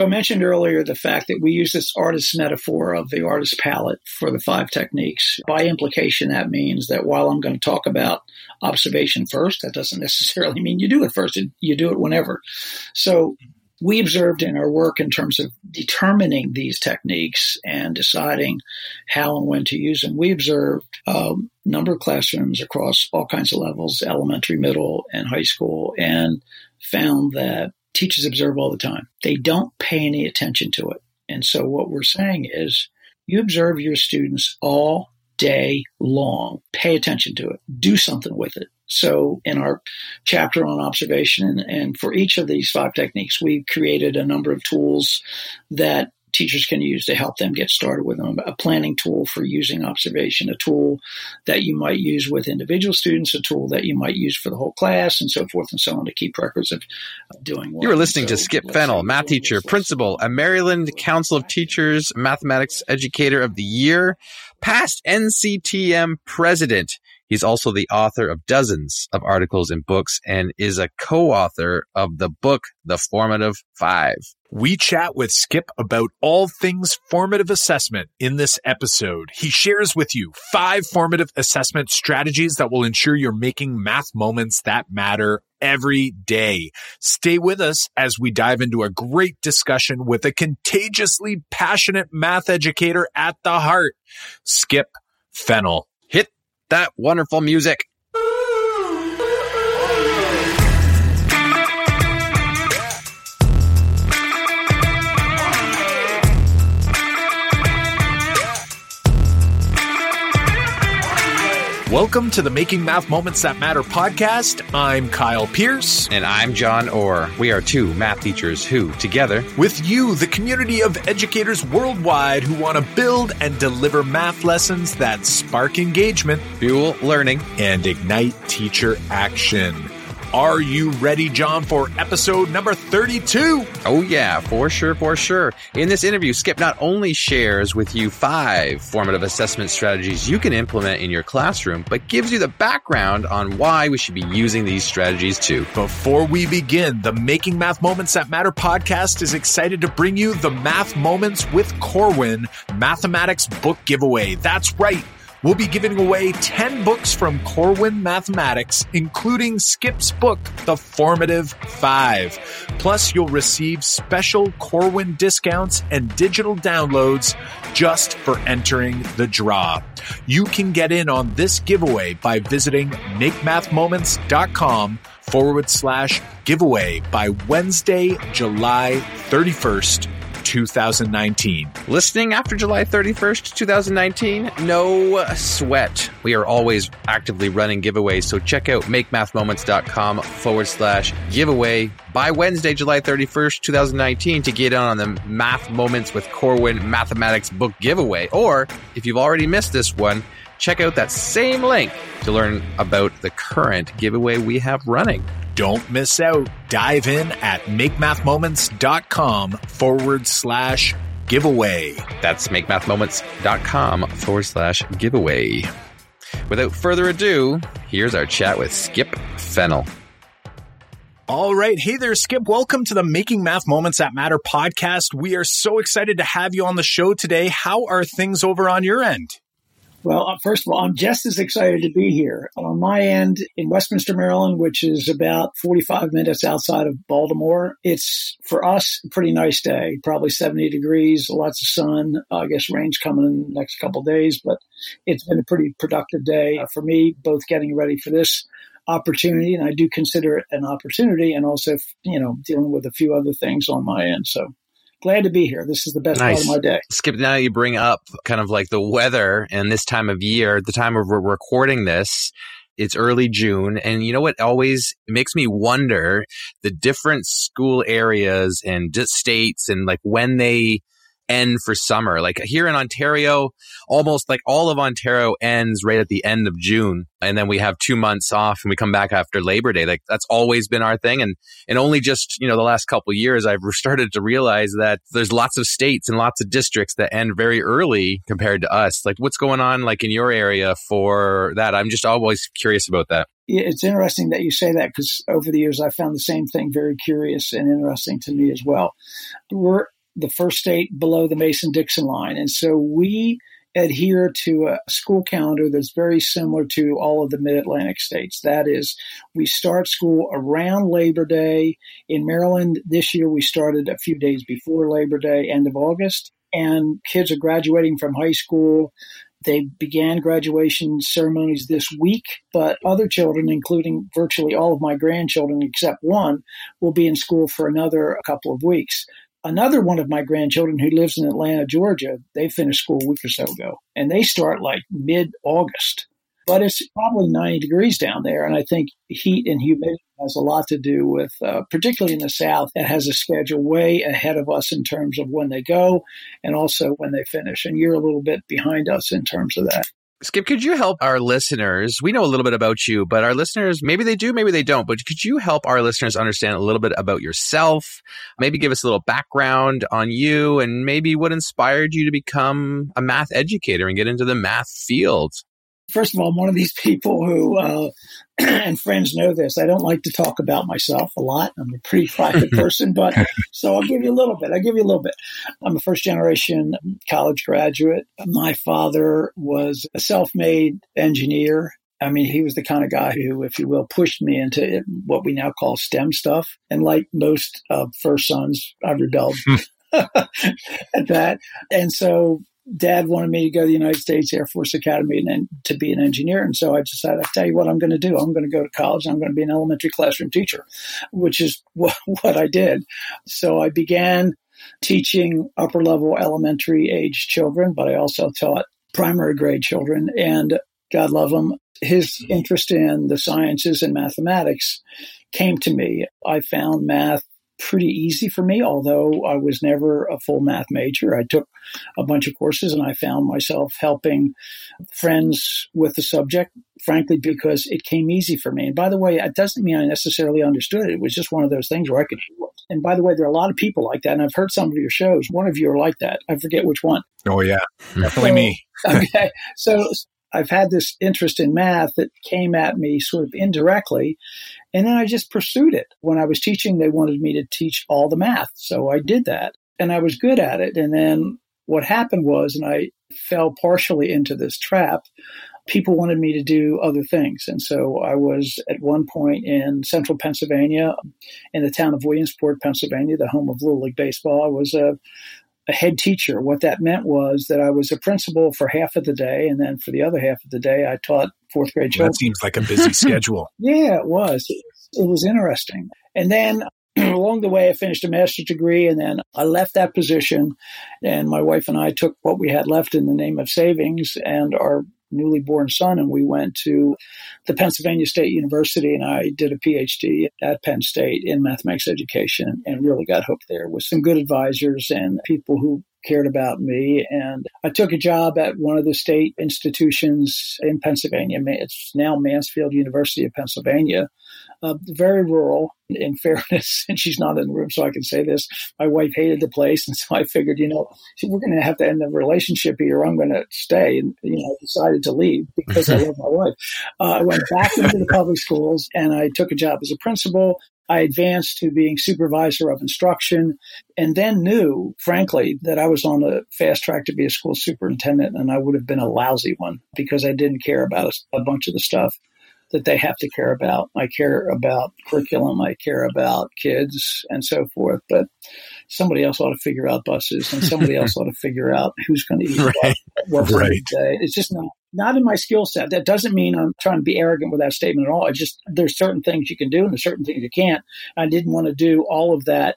I mentioned earlier the fact that we use this artist metaphor of the artist palette for the five techniques. By implication, that means that while I'm going to talk about observation first, that doesn't necessarily mean you do it first. You do it whenever. So we observed in our work in terms of determining these techniques and deciding how and when to use them. We observed a number of classrooms across all kinds of levels, elementary, middle, and high school, and found that teachers observe all the time. They don't pay any attention to it. And so what we're saying is you observe your students all day long. Pay attention to it. Do something with it. So in our chapter on observation and for each of these five techniques, we've created a number of tools that teachers can use to help them get started with them. A planning tool for using observation, a tool that you might use with individual students, a tool that you might use for the whole class, and so forth and so on to keep records of doing You are listening so, to Skip Fennell, math teacher, principal, a Maryland Council of Teachers Mathematics Educator of the Year, past NCTM president. He's also the author of dozens of articles and books and is a co-author of the book, The Formative Five. We chat with Skip about all things formative assessment in this episode. He shares with you five formative assessment strategies that will ensure you're making math moments that matter every day. Stay with us as we dive into a great discussion with a contagiously passionate math educator at the heart, Skip Fennell that wonderful music. Welcome to the Making Math Moments That Matter podcast. I'm Kyle Pearce. And I'm John Orr. We are two math teachers who, together, with you, the community of educators worldwide who want to build and deliver math lessons that spark engagement, fuel learning, and ignite teacher action. Are you ready, John, for episode number 32? Oh, yeah, for sure, for sure. In this interview, Skip not only shares with you five formative assessment strategies you can implement in your classroom, but gives you the background on why we should be using these strategies too. Before we begin, the Making Math Moments That Matter podcast is excited to bring you the Math Moments with Corwin Mathematics Book Giveaway. That's right. We'll be giving away 10 books from Corwin Mathematics, including Skip's book, The Formative Five. Plus, you'll receive special Corwin discounts and digital downloads just for entering the draw. You can get in on this giveaway by visiting makemathmoments.com forward slash giveaway by Wednesday, July 31st 2019. Listening after July 31st, 2019? No sweat. We are always actively running giveaways, so check out makemathmoments.com forward slash giveaway by Wednesday, July 31st, 2019 to get on the Math Moments with Corwin Mathematics book giveaway. Or if you've already missed this one, check out that same link to learn about the current giveaway we have running. Don't miss out. Dive in at makemathmoments.com forward slash giveaway. That's makemathmoments.com forward slash giveaway. Without further ado, here's our chat with Skip Fennell. All right. Hey there, Skip. Welcome to the Making Math Moments That Matter podcast. We are so excited to have you on the show today. How are things over on your end? Well, uh, first of all, I'm just as excited to be here. On my end in Westminster, Maryland, which is about 45 minutes outside of Baltimore, it's for us a pretty nice day. Probably 70 degrees, lots of sun. I guess rain's coming in the next couple days, but it's been a pretty productive day uh, for me, both getting ready for this opportunity, and I do consider it an opportunity, and also, you know, dealing with a few other things on my end. So glad to be here. This is the best nice. part of my day. Skip, now you bring up kind of like the weather and this time of year, the time of we're recording this. It's early June. And you know what always makes me wonder the different school areas and states and like when they end for summer. Like here in Ontario, almost like all of Ontario ends right at the end of June. And then we have two months off and we come back after Labor Day. Like that's always been our thing. And, and only just, you know, the last couple years, I've started to realize that there's lots of states and lots of districts that end very early compared to us. Like what's going on like in your area for that? I'm just always curious about that. it's interesting that you say that because over the years I found the same thing very curious and interesting to me as well. We're the first state below the Mason Dixon line. And so we adhere to a school calendar that's very similar to all of the mid Atlantic states. That is, we start school around Labor Day. In Maryland, this year we started a few days before Labor Day, end of August. And kids are graduating from high school. They began graduation ceremonies this week, but other children, including virtually all of my grandchildren except one, will be in school for another couple of weeks another one of my grandchildren who lives in Atlanta, Georgia, they finished school a week or so ago, and they start like mid August. But it's probably 90 degrees down there, and I think heat and humidity has a lot to do with, uh, particularly in the South, that has a schedule way ahead of us in terms of when they go and also when they finish. And you're a little bit behind us in terms of that. Skip, could you help our listeners? We know a little bit about you, but our listeners, maybe they do, maybe they don't, but could you help our listeners understand a little bit about yourself? Maybe give us a little background on you and maybe what inspired you to become a math educator and get into the math field? First of all, I'm one of these people who, uh, and friends know this, I don't like to talk about myself a lot. I'm a pretty private person, but so I'll give you a little bit. I'll give you a little bit. I'm a first generation college graduate. My father was a self made engineer I mean, he was the kind of guy who, if you will, pushed me into what we now call STEM stuff. And like most uh, first sons, I rebelled at that. And so dad wanted me to go to the United States Air Force Academy and then to be an engineer. And so I decided, I'll tell you what I'm going to do. I'm going to go to college. I'm going to be an elementary classroom teacher, which is what, what I did. So I began teaching upper level elementary age children, but I also taught primary grade children. And God love him, his interest in the sciences and mathematics came to me. I found math pretty easy for me, although I was never a full math major. I took a bunch of courses and I found myself helping friends with the subject, frankly, because it came easy for me. And by the way, it doesn't mean I necessarily understood it. It was just one of those things where I could do it. And by the way, there are a lot of people like that. And I've heard some of your shows. One of you are like that. I forget which one. Oh, yeah. Definitely so, me. okay. So, I've had this interest in math that came at me sort of indirectly. And then I just pursued it. When I was teaching, they wanted me to teach all the math. So I did that and I was good at it. And then what happened was, and I fell partially into this trap, people wanted me to do other things. And so I was at one point in central Pennsylvania, in the town of Williamsport, Pennsylvania, the home of Little League Baseball. I was a a head teacher. What that meant was that I was a principal for half of the day, and then for the other half of the day, I taught fourth grade children. That seems like a busy schedule. Yeah, it was. It was interesting. And then along the way, I finished a master's degree, and then I left that position. And my wife and I took what we had left in the name of savings and our newly born son, and we went to the Pennsylvania State University, and I did a PhD at Penn State in mathematics education, and really got hooked there with some good advisors and people who cared about me. And I took a job at one of the state institutions in Pennsylvania. It's now Mansfield University of Pennsylvania. Uh, very rural, in fairness, and she's not in the room, so I can say this. My wife hated the place, and so I figured, you know, we're going to have to end the relationship here. I'm going to stay, and you know, I decided to leave because I love my wife. Uh, I went back into the public schools, and I took a job as a principal. I advanced to being supervisor of instruction and then knew, frankly, that I was on a fast track to be a school superintendent and I would have been a lousy one because I didn't care about a, a bunch of the stuff that they have to care about. I care about curriculum, I care about kids and so forth. But somebody else ought to figure out buses and somebody else ought to figure out who's going to eat right. what, right. day. It's just not not in my skill set. That doesn't mean I'm trying to be arrogant with that statement at all. It's just there's certain things you can do and there's certain things you can't. I didn't want to do all of that.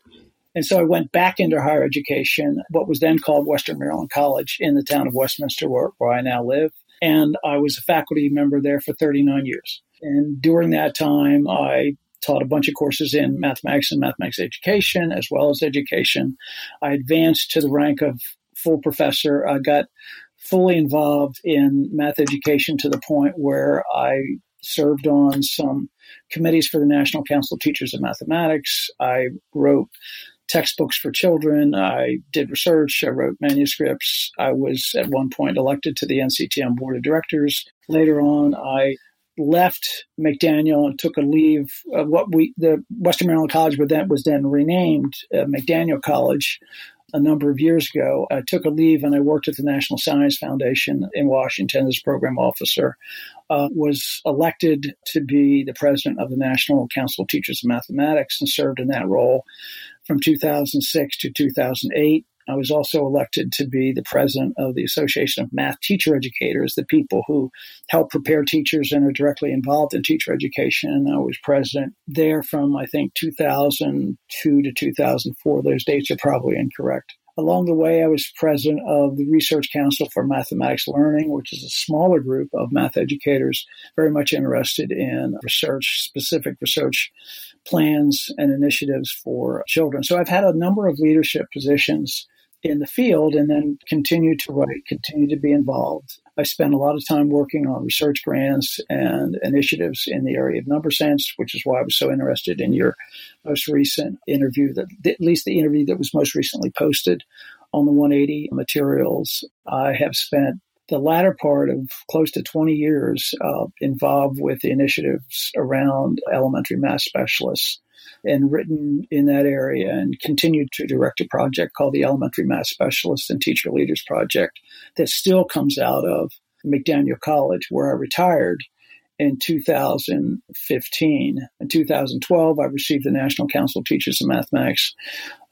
And so I went back into higher education, what was then called Western Maryland College in the town of Westminster, where, where I now live. And I was a faculty member there for 39 years. And during that time, I taught a bunch of courses in mathematics and mathematics education, as well as education. I advanced to the rank of full professor. I got fully involved in math education to the point where I served on some committees for the National Council of Teachers of Mathematics. I wrote textbooks for children. I did research. I wrote manuscripts. I was at one point elected to the NCTM board of directors. Later on, I left McDaniel and took a leave of what we the Western Maryland College was then was then renamed uh, McDaniel College a number of years ago. I took a leave and I worked at the National Science Foundation in Washington as program officer. Uh, was elected to be the president of the National Council of Teachers of Mathematics and served in that role from 2006 to 2008. I was also elected to be the president of the Association of Math Teacher Educators, the people who help prepare teachers and are directly involved in teacher education. And I was president there from, I think, 2002 to 2004. Those dates are probably incorrect. Along the way, I was president of the Research Council for Mathematics Learning, which is a smaller group of math educators very much interested in research, specific research plans and initiatives for children. So I've had a number of leadership positions in the field and then continue to write, continue to be involved. I spent a lot of time working on research grants and initiatives in the area of number sense, which is why I was so interested in your most recent interview, that at least the interview that was most recently posted on the 180 materials. I have spent the latter part of close to 20 years uh, involved with the initiatives around elementary math specialists and written in that area and continued to direct a project called the Elementary Math Specialist and Teacher Leaders Project that still comes out of McDaniel College, where I retired in 2015. In 2012, I received the National Council of Teachers of Mathematics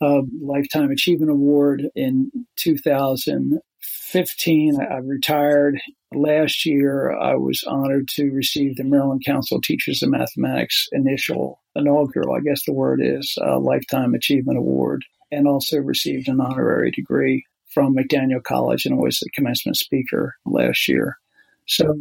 uh, Lifetime Achievement Award. In 2015, I retired. Last year, I was honored to receive the Maryland Council of Teachers of Mathematics initial inaugural, I guess the word is, uh, Lifetime Achievement Award, and also received an honorary degree from McDaniel College and was the commencement speaker last year. So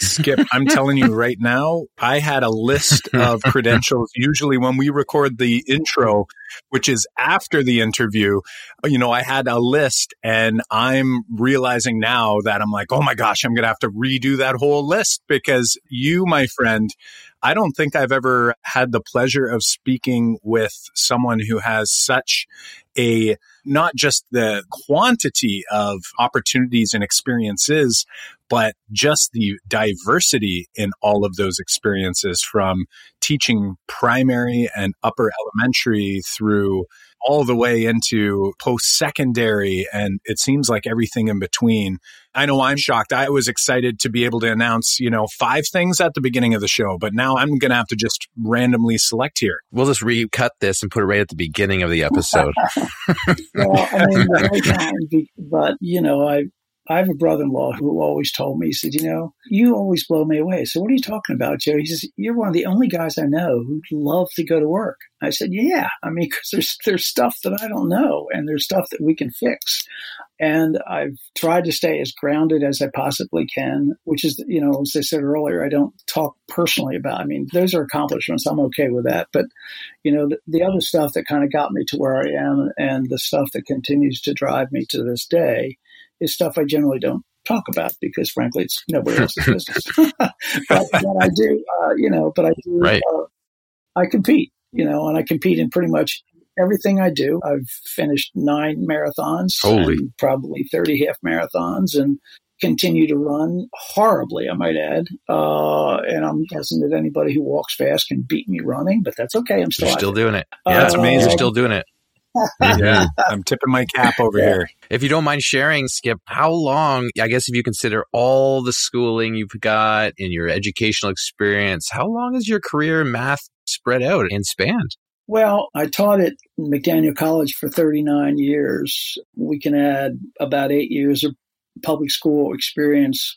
Skip, I'm telling you right now, I had a list of credentials. Usually, when we record the intro, which is after the interview, you know, I had a list and I'm realizing now that I'm like, oh my gosh, I'm going to have to redo that whole list because you, my friend, I don't think I've ever had the pleasure of speaking with someone who has such a not just the quantity of opportunities and experiences, but just the diversity in all of those experiences from teaching primary and upper elementary through all the way into post secondary. And it seems like everything in between. I know I'm shocked. I was excited to be able to announce, you know, five things at the beginning of the show, but now I'm going to have to just randomly select here. We'll just recut this and put it right at the beginning of the episode. well, I mean, but, you know, I, I have a brother in law who always told me, he said, You know, you always blow me away. So, what are you talking about, Joe? He says, You're one of the only guys I know who love to go to work. I said, Yeah. I mean, because there's, there's stuff that I don't know and there's stuff that we can fix. And I've tried to stay as grounded as I possibly can, which is, you know, as I said earlier, I don't talk personally about. I mean, those are accomplishments. I'm okay with that. But, you know, the, the other stuff that kind of got me to where I am and the stuff that continues to drive me to this day is stuff I generally don't talk about because frankly it's nobody else's business. but, but, I do, uh, you know, but I do, right. uh, I compete, you know, and I compete in pretty much everything I do. I've finished nine marathons, Holy. probably 30 half marathons and continue to run horribly, I might add. Uh, and I'm guessing that anybody who walks fast can beat me running, but that's okay. I'm still, still doing it. Yeah, that's amazing. You're still doing it. Yeah, I'm tipping my cap over Yeah. here. If you don't mind sharing, Skip, how long, I guess if you consider all the schooling you've got and your educational experience, how long has your career in math spread out and spanned? Well, I taught at McDaniel College for 39 years. We can add about eight years of public school experience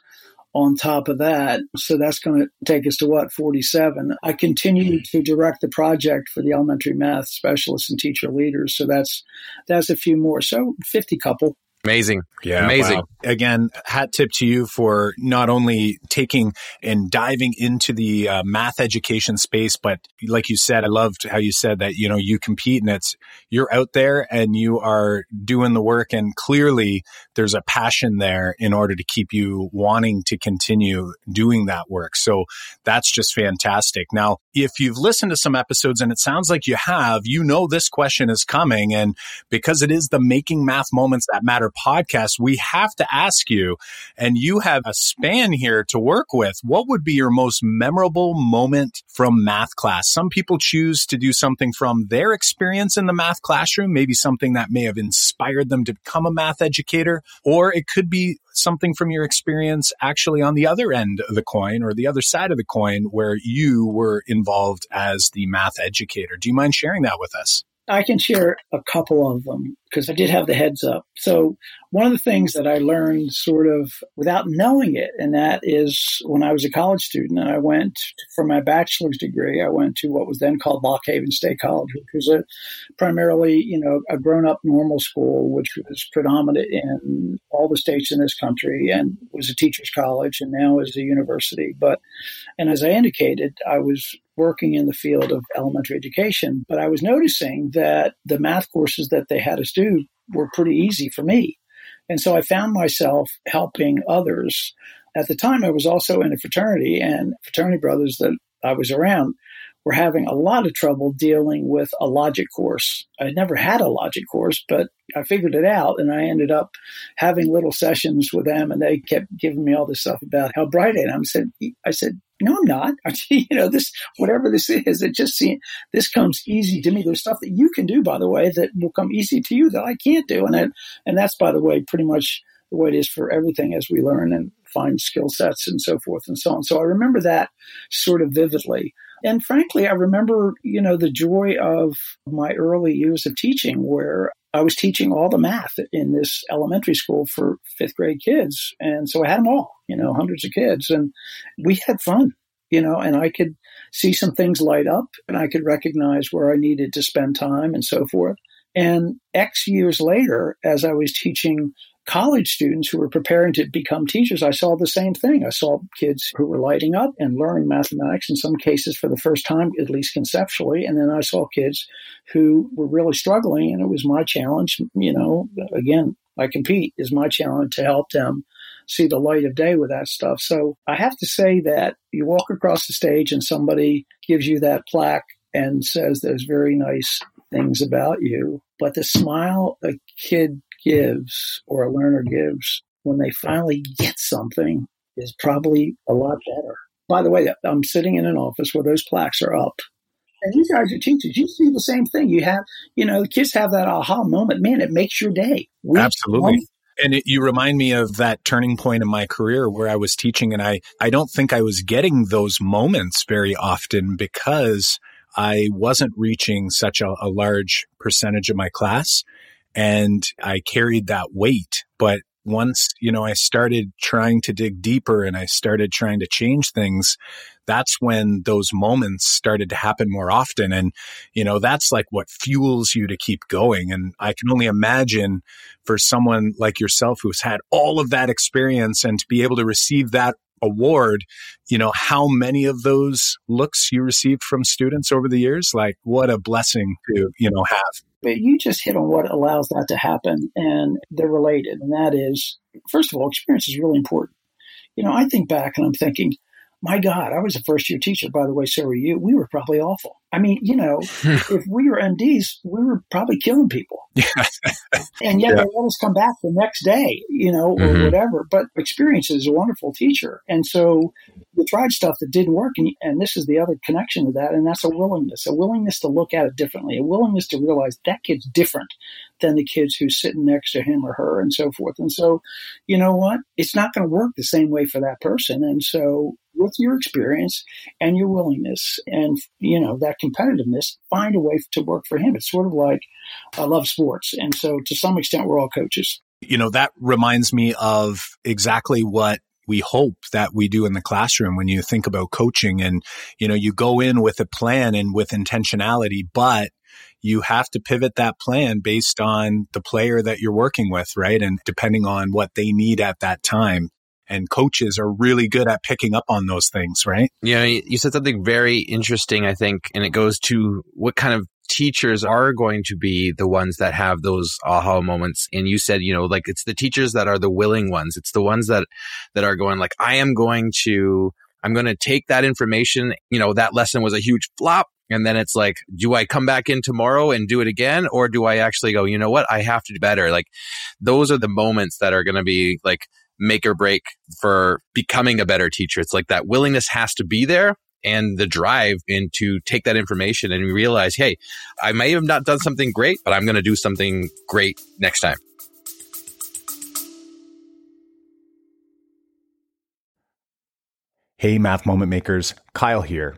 on top of that. So that's going to take us to what, 47. I continue mm-hmm. to direct the project for the elementary math specialists and teacher leaders. So that's, that's a few more. So 50 couple. Amazing. Yeah, Amazing. wow. Again, hat tip to you for not only taking and diving into the uh, math education space, but like you said, I loved how you said that you know you compete and it's you're out there and you are doing the work, and clearly there's a passion there in order to keep you wanting to continue doing that work. So that's just fantastic. Now, if you've listened to some episodes and it sounds like you have, you know this question is coming, and because it is the Making Math Moments That Matter podcast, we have to ask you, and you have a span here to work with. What would be your most memorable moment from math class? Some people choose to do something from their experience in the math classroom, maybe something that may have inspired them to become a math educator, or it could be something from your experience actually on the other end of the coin or the other side of the coin where you were involved as the math educator. Do you mind sharing that with us? I can share a couple of them because I did have the heads up. So one of the things that I learned sort of without knowing it, and that is when I was a college student and I went for my bachelor's degree, I went to what was then called Lock Haven State College, which was a primarily, you know, a grown up normal school, which was predominant in all the states in this country and was a teacher's college and now is a university. But, and as I indicated, I was working in the field of elementary education, but I was noticing that the math courses that they had us do were pretty easy for me. And so I found myself helping others. At the time, I was also in a fraternity, and fraternity brothers that I was around were having a lot of trouble dealing with a logic course. I never had a logic course, but I figured it out and I ended up having little sessions with them and they kept giving me all this stuff about how bright I am. I said, I said, no, I'm not. you know, this, whatever this is, it just seems, this comes easy to me. There's stuff that you can do, by the way, that will come easy to you that I can't do. And, and that's, by the way, pretty much the way it is for everything as we learn and find skill sets and so forth and so on. So I remember that sort of vividly. And frankly, I remember, you know, the joy of my early years of teaching where I was teaching all the math in this elementary school for fifth grade kids. And so I had them all, you know, hundreds of kids. And we had fun, you know, and I could see some things light up and I could recognize where I needed to spend time and so forth. And X years later, as I was teaching college students who were preparing to become teachers, I saw the same thing. I saw kids who were lighting up and learning mathematics in some cases for the first time, at least conceptually. And then I saw kids who were really struggling. And it was my challenge, you know, again, I compete is my challenge to help them see the light of day with that stuff. So I have to say that you walk across the stage and somebody gives you that plaque and says those very nice things about you. But the smile a kid gives or a learner gives when they finally get something is probably a lot better. By the way, I'm sitting in an office where those plaques are up. And you guys are teachers. You see the same thing. You have, you know, kids have that aha moment. Man, it makes your day. We Absolutely. And it, you remind me of that turning point in my career where I was teaching and I, I don't think I was getting those moments very often because I wasn't reaching such a, a large percentage of my class and I carried that weight. But once, you know, I started trying to dig deeper and I started trying to change things, that's when those moments started to happen more often. And, you know, that's like what fuels you to keep going. And I can only imagine for someone like yourself who's had all of that experience and to be able to receive that award, you know, how many of those looks you received from students over the years? Like, what a blessing to, you know, have. But you just hit on what allows that to happen, and they're related. And that is, first of all, experience is really important. You know, I think back and I'm thinking, my God, I was a first year teacher, by the way, so were you. We were probably awful. I mean, you know, if we were MDs, we were probably killing people. and yet yeah. they let us come back the next day, you know, or mm-hmm. whatever. But experience is a wonderful teacher. And so we tried stuff that didn't work. And, and this is the other connection to that. And that's a willingness, a willingness to look at it differently, a willingness to realize that kid's different than the kids who's sitting next to him or her and so forth. And so, you know what? It's not going to work the same way for that person. And so with your experience and your willingness and you know that competitiveness find a way to work for him it's sort of like i love sports and so to some extent we're all coaches you know that reminds me of exactly what we hope that we do in the classroom when you think about coaching and you know you go in with a plan and with intentionality but you have to pivot that plan based on the player that you're working with, right? And depending on what they need at that time and coaches are really good at picking up on those things, right? Yeah, you said something very interesting, I think, and it goes to what kind of teachers are going to be the ones that have those aha moments and you said you know like it's the teachers that are the willing ones it's the ones that that are going like i am going to i'm going to take that information you know that lesson was a huge flop And then it's like, do I come back in tomorrow and do it again? Or do I actually go, you know what? I have to do better. Like those are the moments that are going to be like make or break for becoming a better teacher. It's like that willingness has to be there and the drive in to take that information and realize, hey, I may have not done something great, but I'm going to do something great next time. Hey, Math Moment Makers, Kyle here,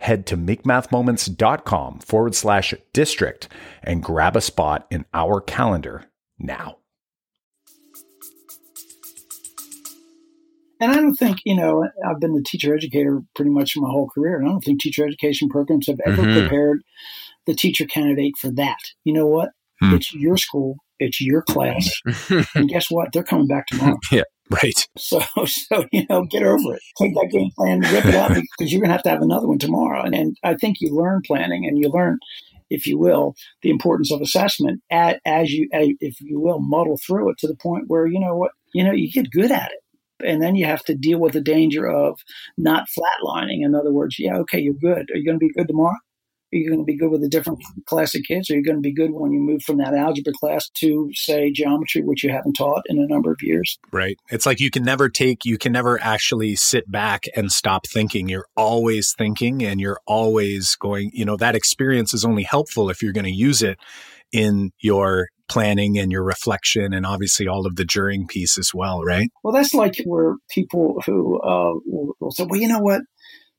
head to makemathmoments.com forward slash district and grab a spot in our calendar now. And I don't think, you know, I've been a teacher educator pretty much my whole career. And I don't think teacher education programs have ever mm-hmm. prepared the teacher candidate for that. You know what? Hmm. It's your school, it's your class. and guess what? They're coming back tomorrow. yeah. Right. So, so you know, get over it. Take that game plan, rip it up, because you're going to have to have another one tomorrow. And, and I think you learn planning, and you learn, if you will, the importance of assessment at as you, as, if you will, muddle through it to the point where you know what, you know, you get good at it. And then you have to deal with the danger of not flatlining. In other words, yeah, okay, you're good. Are you going to be good tomorrow? Are you going to be good with a different class of kids? Are you going to be good when you move from that algebra class to, say, geometry, which you haven't taught in a number of years? Right. It's like you can never take, you can never actually sit back and stop thinking. You're always thinking and you're always going, you know, that experience is only helpful if you're going to use it in your planning and your reflection and obviously all of the juring piece as well, right? Well, that's like where people who uh, will say, well, you know what?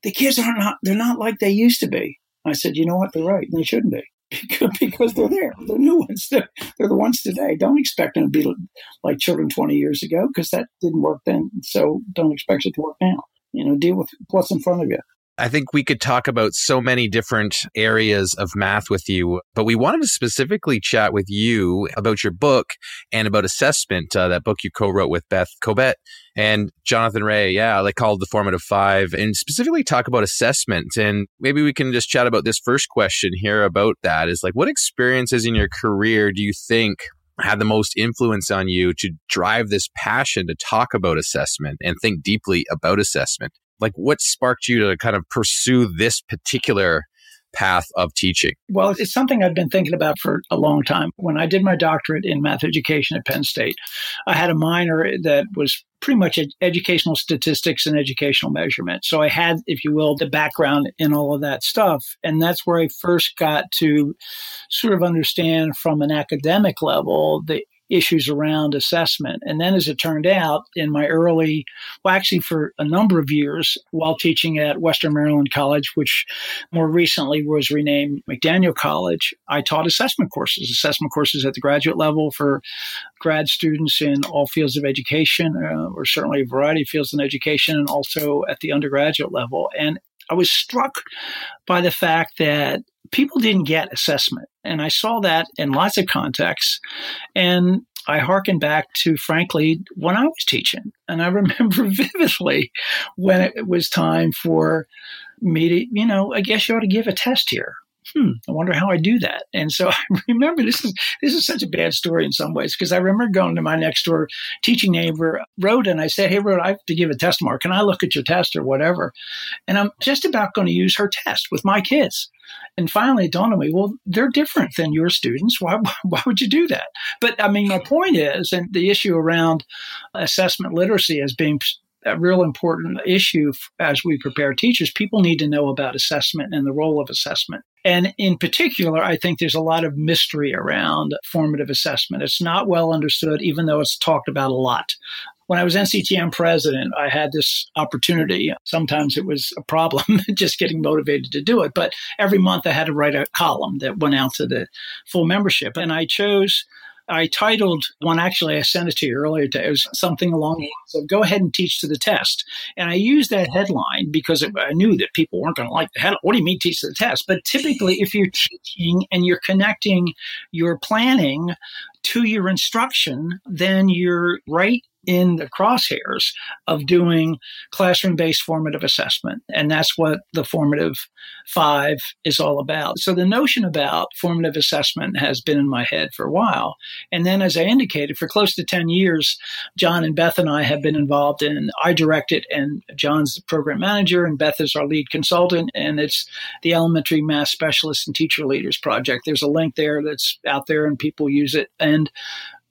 The kids are not, they're not like they used to be. I said, you know what? They're right. They shouldn't be because they're there. They're new ones. They're, they're the ones today. Don't expect them to be like children 20 years ago because that didn't work then. So don't expect it to work now. You know, deal with what's in front of you. I think we could talk about so many different areas of math with you, but we wanted to specifically chat with you about your book and about assessment, uh, that book you co wrote with Beth Kobett and Jonathan Ray. Yeah, like called The Formative Five, and specifically talk about assessment. And maybe we can just chat about this first question here about that is like, what experiences in your career do you think had the most influence on you to drive this passion to talk about assessment and think deeply about assessment? Like what sparked you to kind of pursue this particular path of teaching? Well, it's something I've been thinking about for a long time. When I did my doctorate in math education at Penn State, I had a minor that was pretty much educational statistics and educational measurement. So I had, if you will, the background in all of that stuff. And that's where I first got to sort of understand from an academic level the issues around assessment. And then, as it turned out, in my early, well, actually, for a number of years while teaching at Western Maryland College, which more recently was renamed McDaniel College, I taught assessment courses, assessment courses at the graduate level for grad students in all fields of education, uh, or certainly a variety of fields in education, and also at the undergraduate level. And I was struck by the fact that people didn't get assessment. And I saw that in lots of contexts. And I harken back to, frankly, when I was teaching. And I remember vividly when it was time for me to, you know, I guess you ought to give a test here hmm, I wonder how I do that. And so I remember this is this is such a bad story in some ways because I remember going to my next door teaching neighbor, Rhoda, and I said, Hey, Rhoda, I have to give a test mark. Can I look at your test or whatever? And I'm just about going to use her test with my kids. And finally, it dawned on me, well, they're different than your students. Why, why would you do that? But I mean, my point is, and the issue around assessment literacy as being a real important issue as we prepare teachers. People need to know about assessment and the role of assessment. And in particular, I think there's a lot of mystery around formative assessment. It's not well understood, even though it's talked about a lot. When I was NCTM president, I had this opportunity. Sometimes it was a problem just getting motivated to do it, but every month I had to write a column that went out to the full membership. And I chose I titled one, actually, I sent it to you earlier today. It was something along the lines of go ahead and teach to the test. And I used that headline because it, I knew that people weren't going to like the headline. What do you mean teach to the test? But typically, if you're teaching and you're connecting your planning to your instruction, then you're right in the crosshairs of doing classroom based formative assessment. And that's what the formative five is all about. So the notion about formative assessment has been in my head for a while. And then, as I indicated, for close to 10 years, John and Beth and I have been involved in, I direct it, and John's the program manager, and Beth is our lead consultant. And it's the Elementary Math Specialists and Teacher Leaders Project. There's a link there that's out there, and people use it. And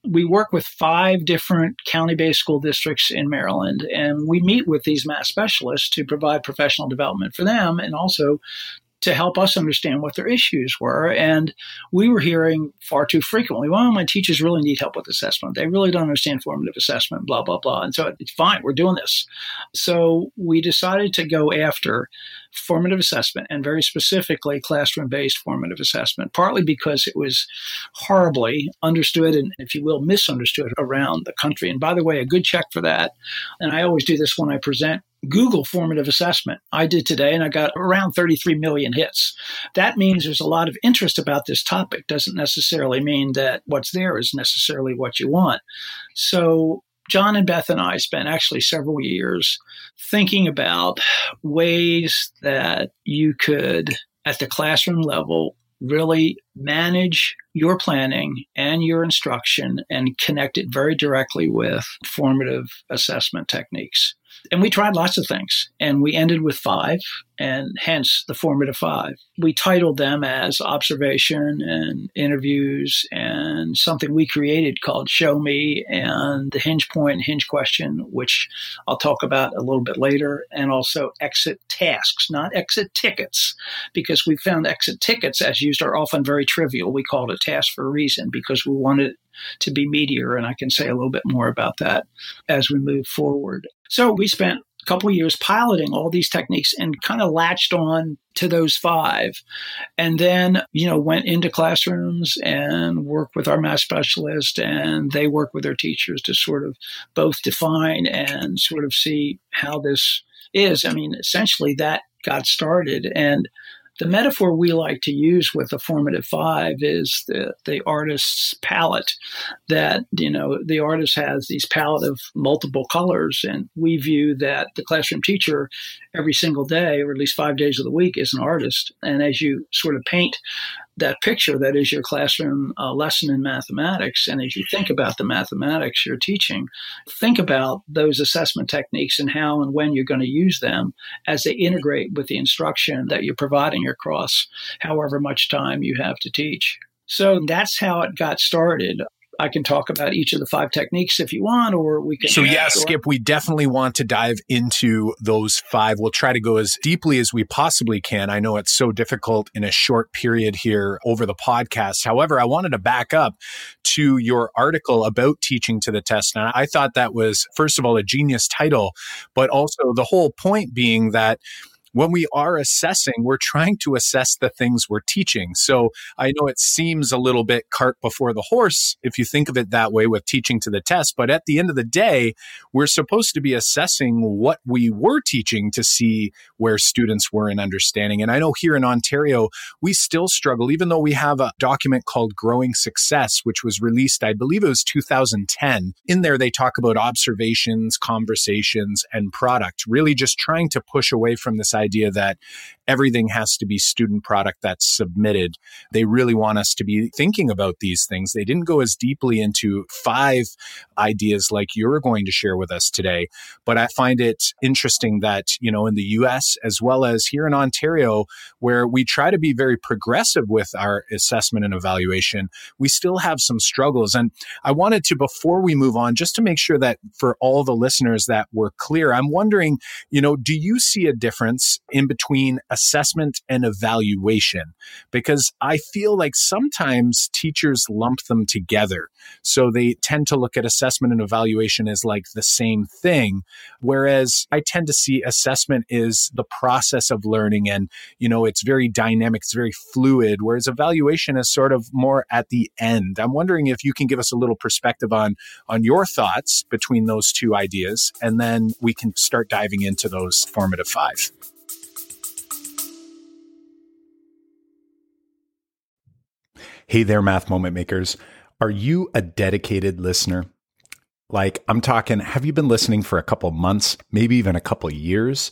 we work with five different county based school districts in Maryland, and we meet with these math specialists to provide professional development for them and also to help us understand what their issues were. And we were hearing far too frequently, well, my teachers really need help with assessment. They really don't understand formative assessment, blah, blah, blah. And so it's fine, we're doing this. So we decided to go after formative assessment and very specifically classroom based formative assessment, partly because it was horribly understood and, if you will, misunderstood around the country. And by the way, a good check for that, and I always do this when I present Google formative assessment. I did today and I got around 33 million hits. That means there's a lot of interest about this topic. Doesn't necessarily mean that what's there is necessarily what you want. So John and Beth and I spent actually several years thinking about ways that you could, at the classroom level, really manage your planning and your instruction and connect it very directly with formative assessment techniques. And we tried lots of things and we ended with five and hence the formative five. We titled them as observation and interviews and something we created called Show Me and the hinge point, hinge question, which I'll talk about a little bit later, and also exit tasks, not exit tickets, because we found exit tickets as used are often very trivial. We called it task for a reason because we wanted to be meatier. And I can say a little bit more about that as we move forward. So we spent a couple years piloting all these techniques and kind of latched on to those five and then you know went into classrooms and worked with our math specialist and they work with their teachers to sort of both define and sort of see how this is. I mean essentially that got started and the metaphor we like to use with the formative five is the, the artist's palette that, you know, the artist has these palette of multiple colors. And we view that the classroom teacher every single day, or at least five days of the week, is an artist. And as you sort of paint that picture that is your classroom uh, lesson in mathematics. And as you think about the mathematics you're teaching, think about those assessment techniques and how and when you're going to use them as they integrate with the instruction that you're providing across however much time you have to teach. So that's how it got started. I can talk about each of the five techniques if you want, or we can. So, yeah, Skip, we definitely want to dive into those five. We'll try to go as deeply as we possibly can. I know it's so difficult in a short period here over the podcast. However, I wanted to back up to your article about teaching to the test. And I thought that was, first of all, a genius title, but also the whole point being that when we are assessing, we're trying to assess the things we're teaching. So I know it seems a little bit cart before the horse if you think of it that way with teaching to the test. But at the end of the day, we're supposed to be assessing what we were teaching to see where students were in understanding. And I know here in Ontario, we still struggle, even though we have a document called Growing Success, which was released, I believe it was 2010. In there, they talk about observations, conversations, and product, really just trying to push away from this idea that everything has to be student product that's submitted. They really want us to be thinking about these things. They didn't go as deeply into five ideas like you're going to share with us today, but I find it interesting that, you know, in the US as well as here in Ontario, where we try to be very progressive with our assessment and evaluation, we still have some struggles. And I wanted to, before we move on, just to make sure that for all the listeners that we're clear, I'm wondering, you know, do you see a difference in between assessment and evaluation? Because I feel like sometimes teachers lump them together. So they tend to look at assessment and evaluation as like the same thing. Whereas I tend to see assessment is the process of learning and, you know, it's very dynamic, it's very fluid, whereas evaluation is sort of more at the end. I'm wondering if you can give us a little perspective on, on your thoughts between those two ideas, and then we can start diving into those formative five. Hey there, math moment makers. Are you a dedicated listener? Like, I'm talking, have you been listening for a couple months, maybe even a couple years?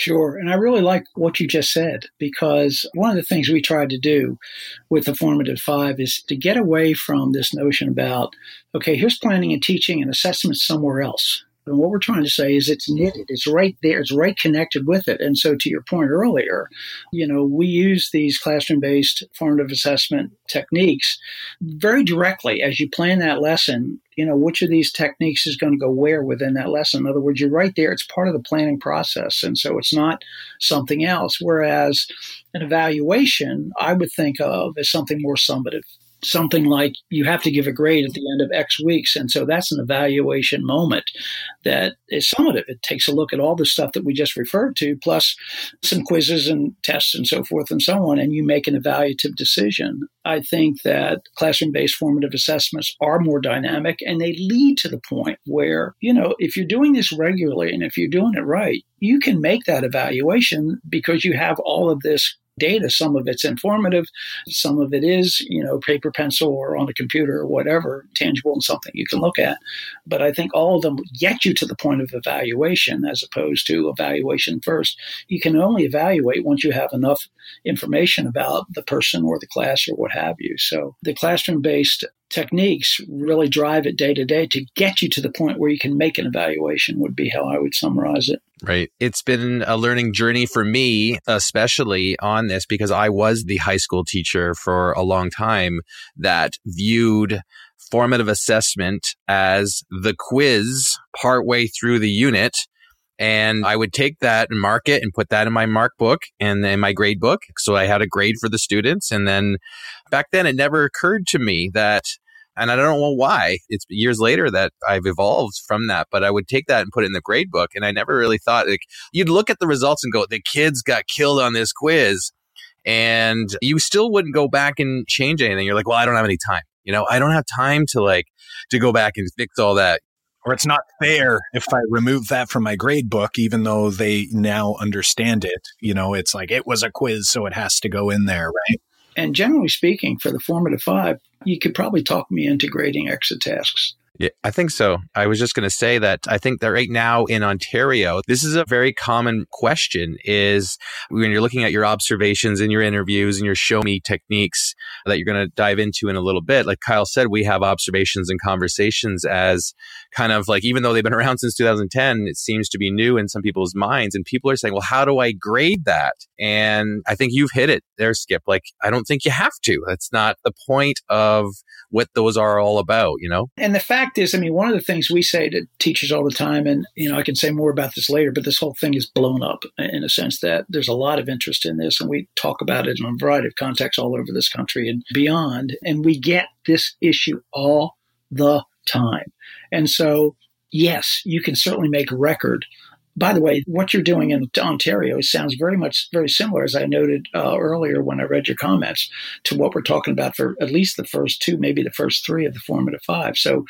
Sure. And I really like what you just said because one of the things we tried to do with the formative five is to get away from this notion about, okay, here's planning and teaching and assessment somewhere else. And what we're trying to say is it's knitted, it's right there, it's right connected with it. And so, to your point earlier, you know, we use these classroom based formative assessment techniques very directly as you plan that lesson. You know, which of these techniques is going to go where within that lesson? In other words, you're right there, it's part of the planning process. And so, it's not something else. Whereas an evaluation, I would think of as something more summative something like you have to give a grade at the end of X weeks. And so that's an evaluation moment that is summative. It takes a look at all the stuff that we just referred to, plus some quizzes and tests and so forth and so on, and you make an evaluative decision. I think that classroom based formative assessments are more dynamic and they lead to the point where, you know, if you're doing this regularly and if you're doing it right, you can make that evaluation because you have all of this data. Some of it's informative, some of it is, you know, paper, pencil, or on a computer or whatever, tangible and something you can look at. But I think all of them get you to the point of evaluation as opposed to evaluation first. You can only evaluate once you have enough information about the person or the class or what have you. So the classroom based techniques really drive it day to day to get you to the point where you can make an evaluation would be how I would summarize it. Right. It's been a learning journey for me, especially on this, because I was the high school teacher for a long time that viewed formative assessment as the quiz partway through the unit. And I would take that and mark it and put that in my mark book and in my grade book. So I had a grade for the students. And then back then it never occurred to me that and I don't know why. It's years later that I've evolved from that, but I would take that and put it in the grade book. And I never really thought like you'd look at the results and go, the kids got killed on this quiz. And you still wouldn't go back and change anything. You're like, well, I don't have any time. You know, I don't have time to like to go back and fix all that. Or it's not fair if I remove that from my grade book, even though they now understand it. You know, it's like it was a quiz, so it has to go in there, right? And generally speaking, for the formative five, you could probably talk me into grading exit tasks. Yeah, I think so. I was just going to say that I think that right now in Ontario, this is a very common question is when you're looking at your observations and your interviews and your show me techniques that you're going to dive into in a little bit. Like Kyle said, we have observations and conversations as kind of like, even though they've been around since 2010, it seems to be new in some people's minds. And people are saying, well, how do I grade that? And I think you've hit it there, Skip. Like, I don't think you have to. That's not the point of what those are all about, you know? And the fact is, I mean, one of the things we say to teachers all the time, and, you know, I can say more about this later, but this whole thing is blown up in a sense that there's a lot of interest in this, and we talk about it in a variety of contexts all over this country and beyond. And we get this issue all the time. And so, yes, you can certainly make record by the way, what you're doing in Ontario sounds very much very similar, as I noted uh, earlier when I read your comments, to what we're talking about for at least the first two, maybe the first three of the formative five. So,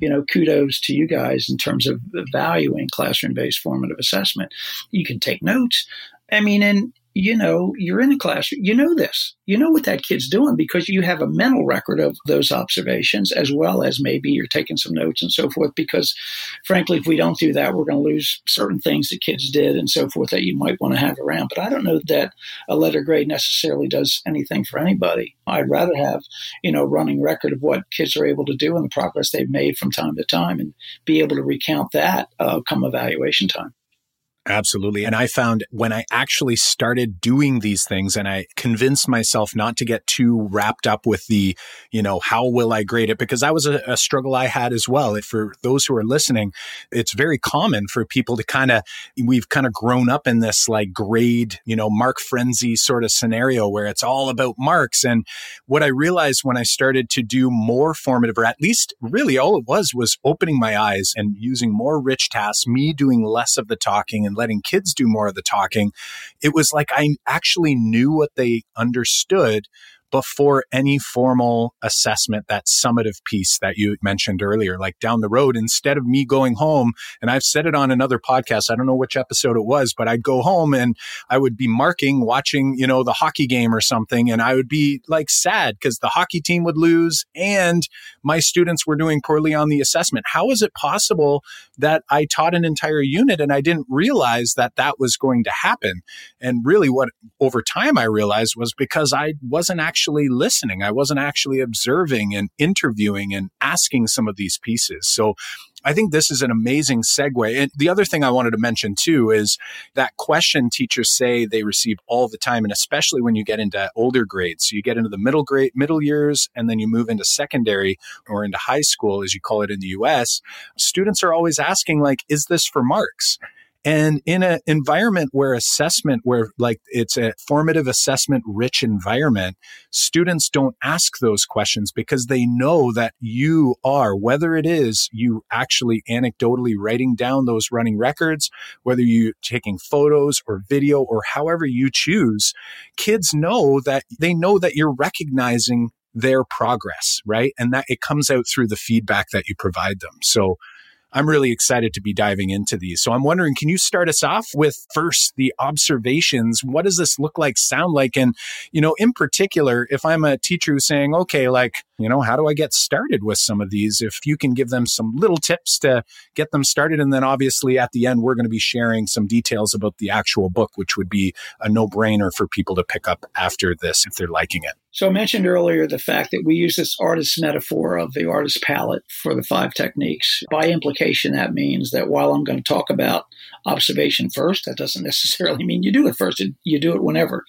you know, kudos to you guys in terms of valuing classroom based formative assessment. You can take notes. I mean, and you know, you're in a classroom, you know this, you know what that kid's doing because you have a mental record of those observations as well as maybe you're taking some notes and so forth. Because frankly, if we don't do that, we're going to lose certain things that kids did and so forth that you might want to have around. But I don't know that a letter grade necessarily does anything for anybody. I'd rather have, you know, running record of what kids are able to do and the progress they've made from time to time and be able to recount that uh, come evaluation time. Absolutely. And I found when I actually started doing these things and I convinced myself not to get too wrapped up with the, you know, how will I grade it? Because that was a, a struggle I had as well. For those who are listening, it's very common for people to kind of, we've kind of grown up in this like grade, you know, mark frenzy sort of scenario where it's all about marks. And what I realized when I started to do more formative, or at least really all it was, was opening my eyes and using more rich tasks, me doing less of the talking and letting kids do more of the talking, it was like I actually knew what they understood before any formal assessment, that summative piece that you mentioned earlier, like down the road, instead of me going home, and I've said it on another podcast, I don't know which episode it was, but I'd go home and I would be marking, watching, you know, the hockey game or something, and I would be like sad because the hockey team would lose and my students were doing poorly on the assessment. How is it possible that I taught an entire unit and I didn't realize that that was going to happen? And really, what over time I realized was because I wasn't actually actually listening. I wasn't actually observing and interviewing and asking some of these pieces. So I think this is an amazing segue. And the other thing I wanted to mention too is that question teachers say they receive all the time, and especially when you get into older grades. So you get into the middle grade, middle years, and then you move into secondary or into high school, as you call it in the US. Students are always asking, like, is this for marks? And in an environment where assessment, where like it's a formative assessment rich environment, students don't ask those questions because they know that you are, whether it is you actually anecdotally writing down those running records, whether you're taking photos or video or however you choose, kids know that they know that you're recognizing their progress, right? And that it comes out through the feedback that you provide them. So I'm really excited to be diving into these. So I'm wondering, can you start us off with first the observations? What does this look like, sound like? And, you know, in particular, if I'm a teacher who's saying, okay, like, you know, how do I get started with some of these? If you can give them some little tips to get them started. And then obviously at the end, we're going to be sharing some details about the actual book, which would be a no brainer for people to pick up after this if they're liking it. So I mentioned earlier the fact that we use this artist metaphor of the artist palette for the five techniques. By implication, that means that while I'm going to talk about observation first, that doesn't necessarily mean you do it first. You do it whenever.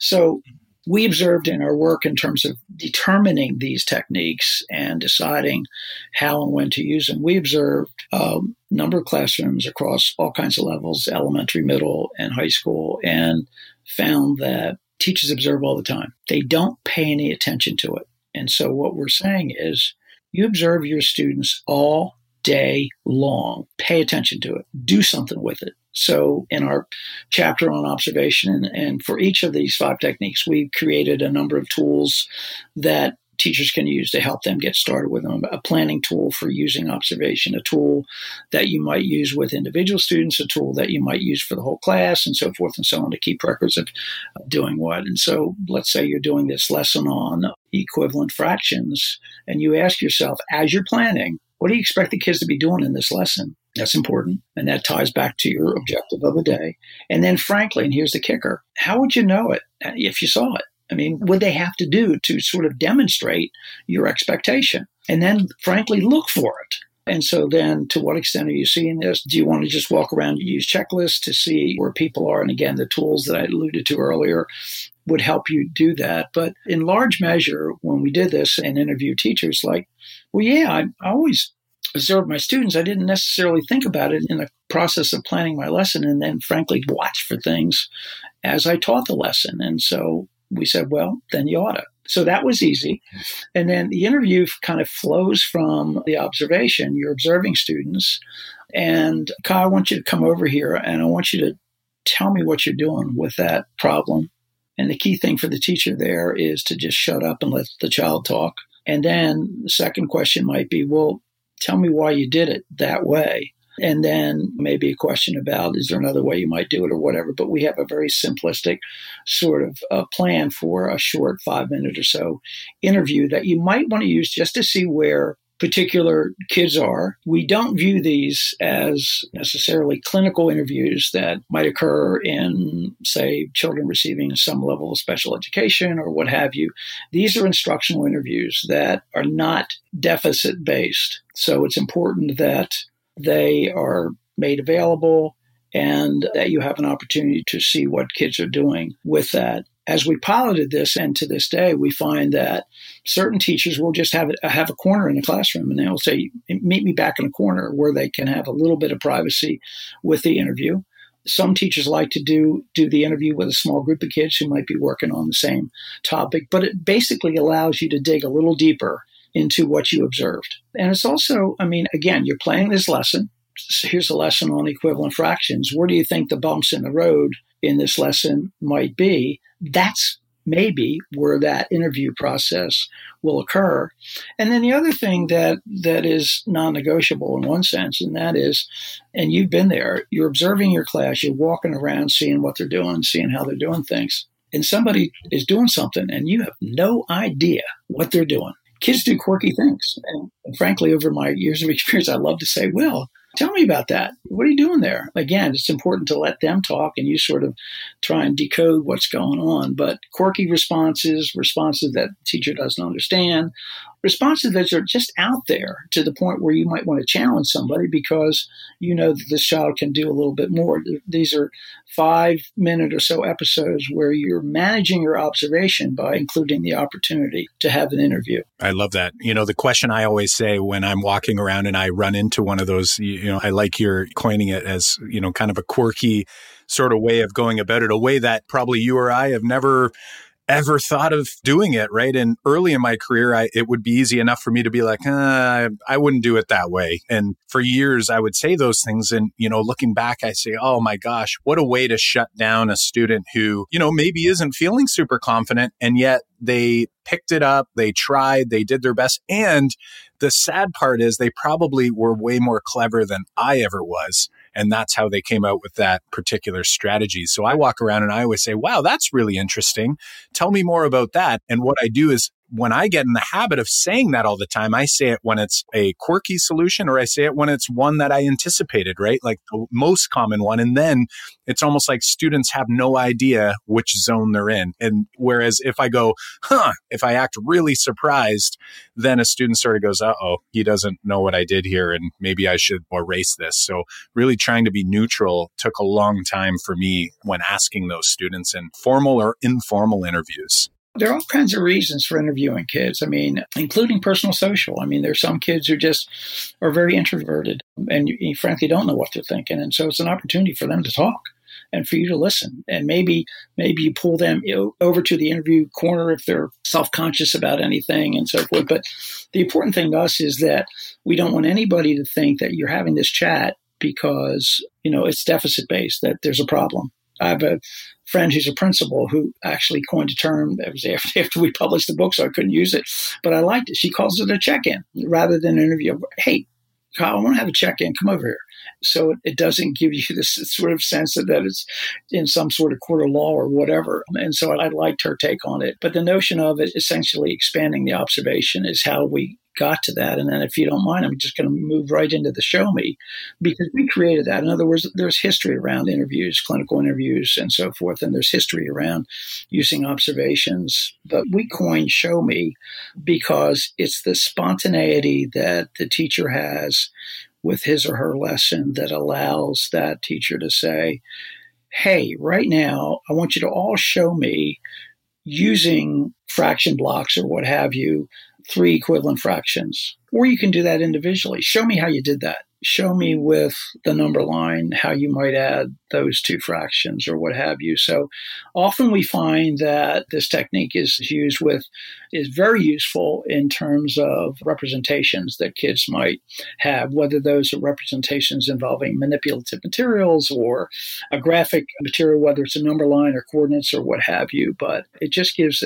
So we observed in our work in terms of determining these techniques and deciding how and when to use them, we observed a number of classrooms across all kinds of levels, elementary, middle, and high school, and found that teachers observe all the time. They don't pay any attention to it. And so what we're saying is you observe your students all day long. Pay attention to it. Do something with it. So in our chapter on observation and, and for each of these five techniques, we've created a number of tools that teachers can use to help them get started with them. A planning tool for using observation, a tool that you might use with individual students, a tool that you might use for the whole class, and so forth and so on to keep records of, doing what. And so let's say you're doing this lesson on equivalent fractions, and you ask yourself, as you're planning, what do you expect the kids to be doing in this lesson? That's important. And that ties back to your objective of the day. And then, frankly, and here's the kicker how would you know it uh, if you saw it? I mean, what they have to do to sort of demonstrate your expectation? And then, frankly, look for it. And so then to what extent are you seeing this? Do you want to just walk around and use checklists to see where people are? And again, the tools that I alluded to earlier would help you do that. But in large measure, when we did this and interviewed teachers, like, well, yeah, I, I always observed my students. I didn't necessarily think about it in the process of planning my lesson and then frankly watch for things as I taught the lesson. And so we said, well, then you ought to. So that was easy. And then the interview kind of flows from the observation. You're observing students. And Kyle, I want you to come over here and I want you to tell me what you're doing with that problem. And the key thing for the teacher there is to just shut up and let the child talk. And then the second question might be, well, tell me why you did it that way. And then maybe a question about is there another way you might do it or whatever. But we have a very simplistic sort of uh, plan for a short five minute or so interview that you might want to use just to see where particular kids are. We don't view these as necessarily clinical interviews that might occur in, say, children receiving some level of special education or what have you. These are instructional interviews that are not deficit based. So it's important that they are made available and that you have an opportunity to see what kids are doing with that. As we piloted this, and to this day, we find that certain teachers will just have a, have a corner in the classroom, and they'll say, "Meet me back in a corner where they can have a little bit of privacy with the interview." Some teachers like to do do the interview with a small group of kids who might be working on the same topic, but it basically allows you to dig a little deeper into what you observed. And it's also, I mean, again, you're playing this lesson. So here's a lesson on equivalent fractions. Where do you think the bumps in the road in this lesson might be? That's maybe where that interview process will occur. And then the other thing that that is non-negotiable in one sense, and that is, and you've been there, you're observing your class, you're walking around, seeing what they're doing, seeing how they're doing things. And somebody is doing something and you have no idea what they're doing kids do quirky things. And, frankly, over my years of experience, I love to say, well, tell me about that. What are you doing there? Again, it's important to let them talk and you sort of try and decode what's going on. But quirky responses, responses that the teacher doesn't understand, responses that are just out there to the point where you might want to challenge somebody because you know that this child can do a little bit more. These are five minute or so episodes where you're managing your observation by including the opportunity to have an interview. I love that. You know, the question I always say when I'm walking around and I run into one of those, you know, I like your coining it as, you know, kind of a quirky sort of way of going about it, a way that probably you or I have never ever thought of doing it, right? And early in my career, I, it would be easy enough for me to be like, uh, I wouldn't do it that way. And for years, I would say those things. And, you know, looking back, I say, oh my gosh, what a way to shut down a student who, you know, maybe isn't feeling super confident and yet they picked it up, they tried, they did their best. And the sad part is they probably were way more clever than I ever was. And that's how they came out with that particular strategy. So I walk around and I always say, wow, that's really interesting. Tell me more about that. And what I do is when I get in the habit of saying that all the time, I say it when it's a quirky solution or I say it when it's one that I anticipated, right? Like the most common one. And then it's almost like students have no idea which zone they're in. And whereas if I go, huh, if I act really surprised, then a student sort of goes, uh oh, he doesn't know what I did here and maybe I should erase this. So really trying to be neutral took a long time for me when asking those students in formal or informal interviews there are all kinds of reasons for interviewing kids. I mean, including personal social. I mean, there's some kids who just are very introverted and you, you, frankly don't know what they're thinking. And so it's an opportunity for them to talk and for you to listen. And maybe, maybe you pull them over to the interview corner if they're self conscious about anything and so forth. But the important thing to us is that we don't want anybody to think that you're having this chat because, you know, it's deficit based, that there's a problem. I have a friend who's a principal who actually coined a term that was after, after we published the book, so I couldn't use it. But I liked it. She calls it a check in rather than an interview. Hey, Kyle, I want to have a check in. Come over here. So it, it doesn't give you this sort of sense that, that it's in some sort of court of law or whatever. And so I liked her take on it. But the notion of it essentially expanding the observation is how we got to that. And then, if you don't mind, I'm just going to move right into the show me because we created that. In other words, there's history around interviews, clinical interviews, and so forth. And there's history around using observations. But we coined show me because it's the spontaneity that the teacher has with his or her lesson that allows that teacher to say, Hey, right now, I want you to all show me using fraction blocks or what have you three equivalent fractions. Or you can do that individually. Show me how you did that. Show me with the number line how you might add those two fractions or what have you. So often we find that this technique is used with, is very useful in terms of representations that kids might have, whether those are representations involving manipulative materials or a graphic material, whether it's a number line or coordinates or what have you. But it just gives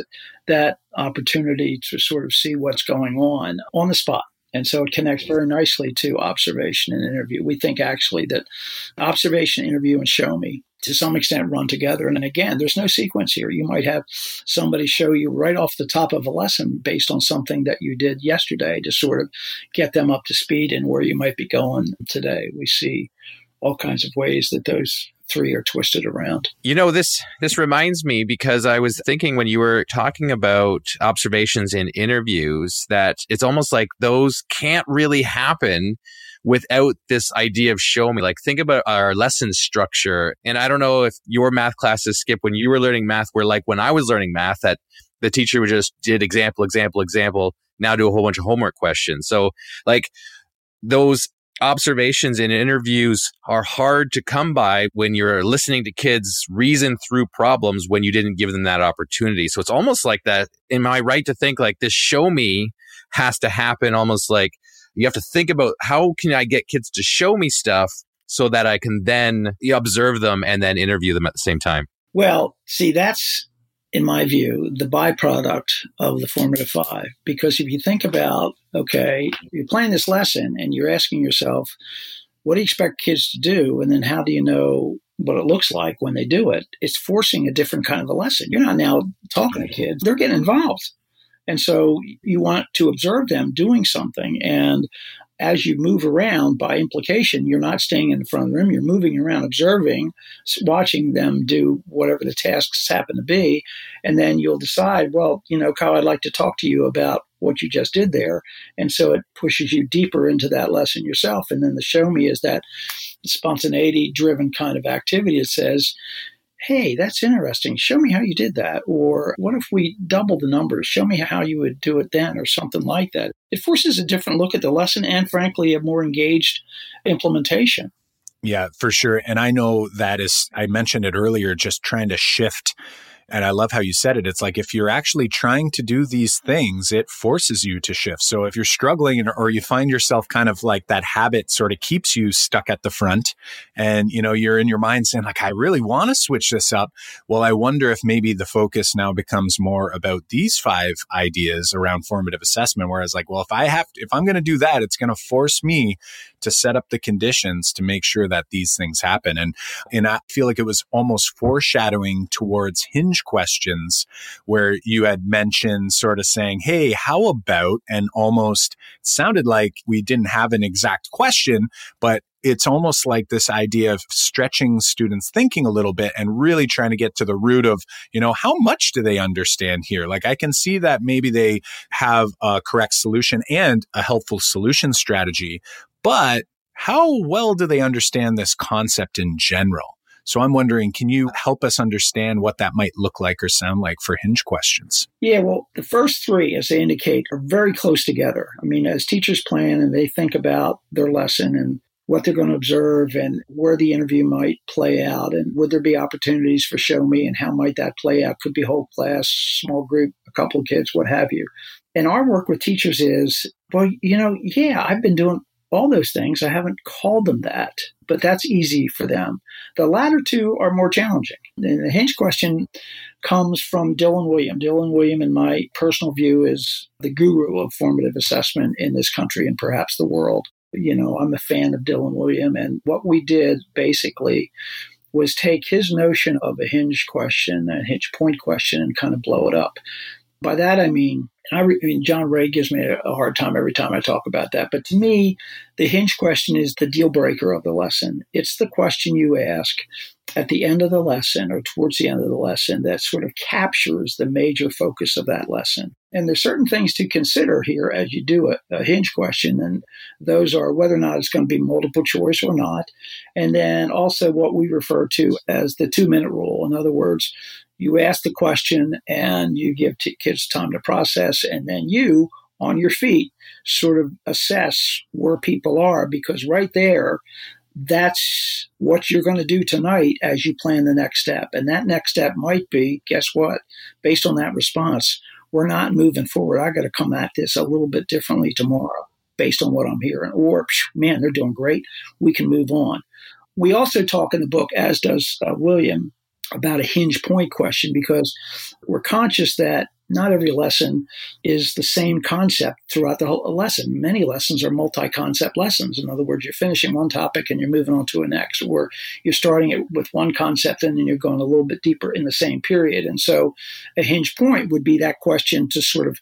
that opportunity to sort of see what's going on on the spot. And so it connects very nicely to observation and interview. We think actually that observation, interview, and show me to some extent run together. And again, there's no sequence here. You might have somebody show you right off the top of a lesson based on something that you did yesterday to sort of get them up to speed and where you might be going today. We see all kinds of ways that those three are twisted around. You know, this this reminds me because I was thinking when you were talking about observations in interviews that it's almost like those can't really happen without this idea of show me. Like think about our lesson structure. And I don't know if your math classes Skip when you were learning math were like when I was learning math that the teacher would just did example, example, example, now do a whole bunch of homework questions. So like those observations in interviews are hard to come by when you're listening to kids reason through problems when you didn't give them that opportunity. So it's almost like that. Am I right to think like this show me has to happen almost like you have to think about how can I get kids to show me stuff so that I can then observe them and then interview them at the same time? Well, see, that's in my view, the byproduct of the formative five. Because if you think about, okay, you're playing this lesson and you're asking yourself, what do you expect kids to do? And then how do you know what it looks like when they do it? It's forcing a different kind of a lesson. You're not now talking to kids, they're getting involved. And so you want to observe them doing something. And as you move around, by implication, you're not staying in the front room. You're moving around, observing, watching them do whatever the tasks happen to be. And then you'll decide, well, you know, Kyle, I'd like to talk to you about what you just did there. And so it pushes you deeper into that lesson yourself. And then the show me is that spontaneity driven kind of activity. It says, hey, that's interesting. Show me how you did that. Or what if we double the numbers? Show me how you would do it then, or something like that. It forces a different look at the lesson and, frankly, a more engaged implementation. Yeah, for sure. And I know that is, I mentioned it earlier, just trying to shift and I love how you said it. It's like if you're actually trying to do these things, it forces you to shift. So if you're struggling or you find yourself kind of like that habit sort of keeps you stuck at the front and you know you're in your mind saying like I really want to switch this up. Well, I wonder if maybe the focus now becomes more about these five ideas around formative assessment whereas like well if I have to, if I'm going to do that, it's going to force me to set up the conditions to make sure that these things happen. And and I feel like it was almost foreshadowing towards hinge questions where you had mentioned sort of saying, Hey, how about, and almost sounded like we didn't have an exact question, but it's almost like this idea of stretching students thinking a little bit and really trying to get to the root of, you know, how much do they understand here? Like I can see that maybe they have a correct solution and a helpful solution strategy, but how well do they understand this concept in general? So I'm wondering, can you help us understand what that might look like or sound like for hinge questions? Yeah, well, the first three, as they indicate, are very close together. I mean, as teachers plan and they think about their lesson and what they're going to observe and where the interview might play out and would there be opportunities for show me and how might that play out could be whole class small group a couple of kids what have you and our work with teachers is well you know yeah i've been doing all those things. I haven't called them that, but that's easy for them. The latter two are more challenging. And the hinge question comes from Dylan Wiliam. Dylan Wiliam, in my personal view, is the guru of formative assessment in this country and perhaps the world. You know, I'm a fan of Dylan Wiliam. and what we did basically was take his notion of a hinge question, a hinge point question, and kind of blow it up. By that I mean I, re- I mean, John Ray gives me a, a hard time every time I talk about that. But to me, the hinge question is the deal breaker of the lesson. It's the question you ask at the end of the lesson or towards the end of the lesson that sort of captures the major focus of that lesson. And there's certain things to consider here as you do a, a hinge question, and those are whether or not it's going to be multiple choice or not, and then also what we refer to as the two minute rule. In other words, you ask the question and you give t- kids time to process, and then you on your feet, sort of assess where people are because right there, that's what you're going to do tonight as you plan the next step. And that next step might be, guess what? Based on that response, we're not moving forward. I got to come at this a little bit differently tomorrow based on what I'm hearing. Or, man, they're doing great. We can move on. We also talk in the book, as does uh, Wiliam, about a hinge point question because we're conscious that not every lesson is the same concept throughout the whole lesson. Many lessons are multi concept lessons. In other words, you're finishing one topic and you're moving on to a next, or you're starting it with one concept and then you're going a little bit deeper in the same period. And so a hinge point would be that question to sort of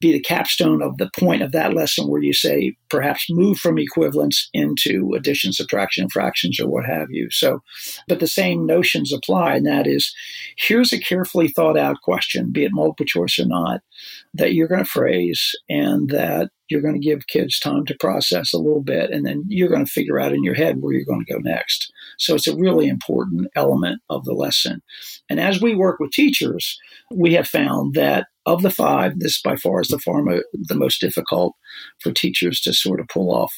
be the capstone of the point of that lesson where you say perhaps move from equivalence into addition, subtraction, fractions, or what have you. So, but the same notions apply, and that is here's a carefully thought out question, be it multiple or not, that you're going to phrase and that you're going to give kids time to process a little bit, and then you're going to figure out in your head where you're going to go next. So it's a really important element of the lesson. And as we work with teachers, we have found that of the five, this by far is the far mo- the most difficult for teachers to sort of pull off.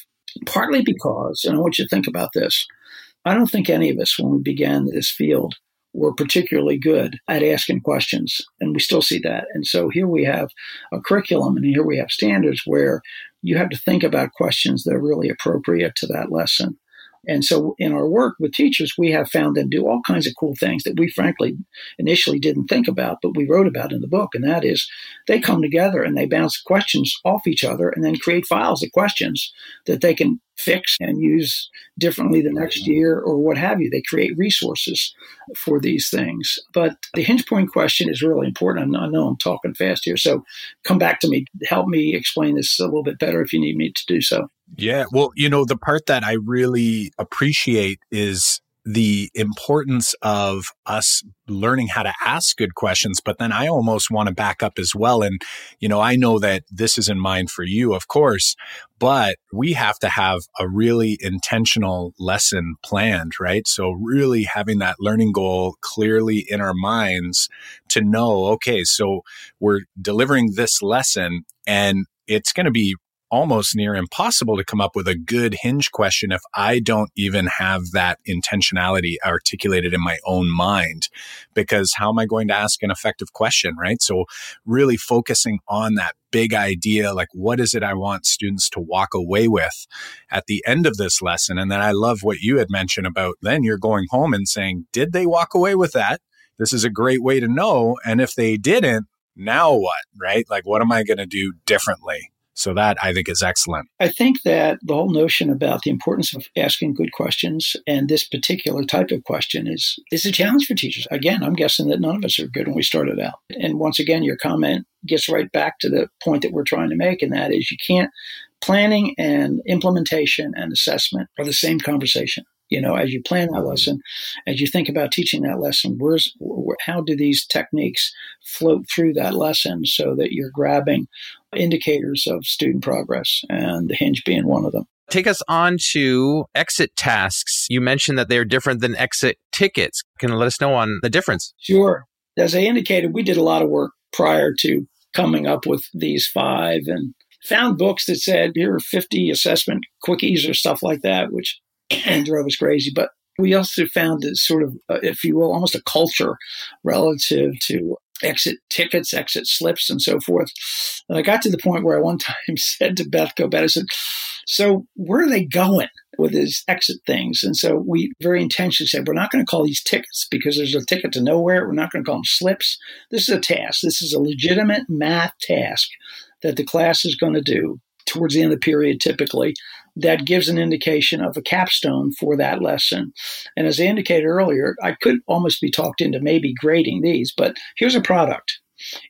Partly because, and I want you to think about this, I don't think any of us, when we began this field, were particularly good at asking questions, and we still see that. And so here we have a curriculum, and here we have standards where you have to think about questions that are really appropriate to that lesson. And so in our work with teachers, we have found them do all kinds of cool things that we frankly initially didn't think about, but we wrote about in the book. And that is they come together and they bounce questions off each other and then create files of questions that they can fix and use differently the next year or what have you. They create resources for these things. But the hinge point question is really important. I know I'm talking fast here. So come back to me. Help me explain this a little bit better if you need me to do so. Yeah. Well, you know, the part that I really appreciate is the importance of us learning how to ask good questions. But then I almost want to back up as well. And, you know, I know that this is in mind for you, of course, but we have to have a really intentional lesson planned, right? So really having that learning goal clearly in our minds to know, okay, so we're delivering this lesson and it's going to be almost near impossible to come up with a good hinge question if I don't even have that intentionality articulated in my own mind. Because how am I going to ask an effective question, right? So, really focusing on that big idea like, what is it I want students to walk away with at the end of this lesson? And then I love what you had mentioned about then you're going home and saying, did they walk away with that? This is a great way to know. And if they didn't, now what, right? Like, what am I going to do differently? So that I think is excellent. I think that the whole notion about the importance of asking good questions and this particular type of question is is a challenge for teachers. Again, I'm guessing that none of us are good when we started out. And once again, your comment gets right back to the point that we're trying to make, and that is you can't planning and implementation and assessment are the same conversation you know as you plan that lesson as you think about teaching that lesson where's where, how do these techniques float through that lesson so that you're grabbing indicators of student progress and the hinge being one of them Take us on to exit tasks. You mentioned that they're different than exit tickets. Can you let us know on the difference? Sure. As I indicated, we did a lot of work prior to coming up with these five and found books that said here are 50 assessment quickies or stuff like that, which and drove us crazy. But we also found that sort of, uh, if you will, almost a culture relative to exit tickets, exit slips, and so forth. And I got to the point where I one time said to Beth Kobett, I said, So where are they going with these exit things? And so we very intentionally said, We're not going to call these tickets because there's a ticket to nowhere. We're not going to call them slips. This is a task. This is a legitimate math task that the class is going to do towards the end of the period typically that gives an indication of a capstone for that lesson. And as I indicated earlier, I could almost be talked into maybe grading these, but here's a product.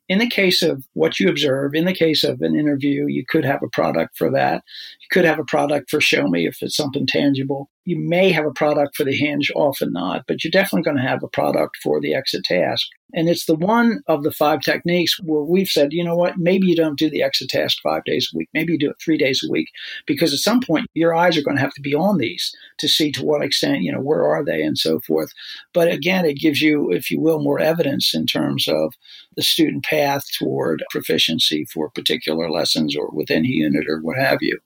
In the case of what you observe, in the case of an interview, you could have a product for that. You could have a product for show me if it's something tangible. You may have a product for the hinge, often not, but you're definitely going to have a product for the exit task. And it's the one of the five techniques where we've said, you know what, maybe you don't do the exit task five days a week. Maybe you do it three days a week because at some point your eyes are going to have to be on these to see to what extent, you know, where are they and so forth. But again, it gives you, if you will, more evidence in terms of the student path toward proficiency for particular lessons or within a unit or what have you.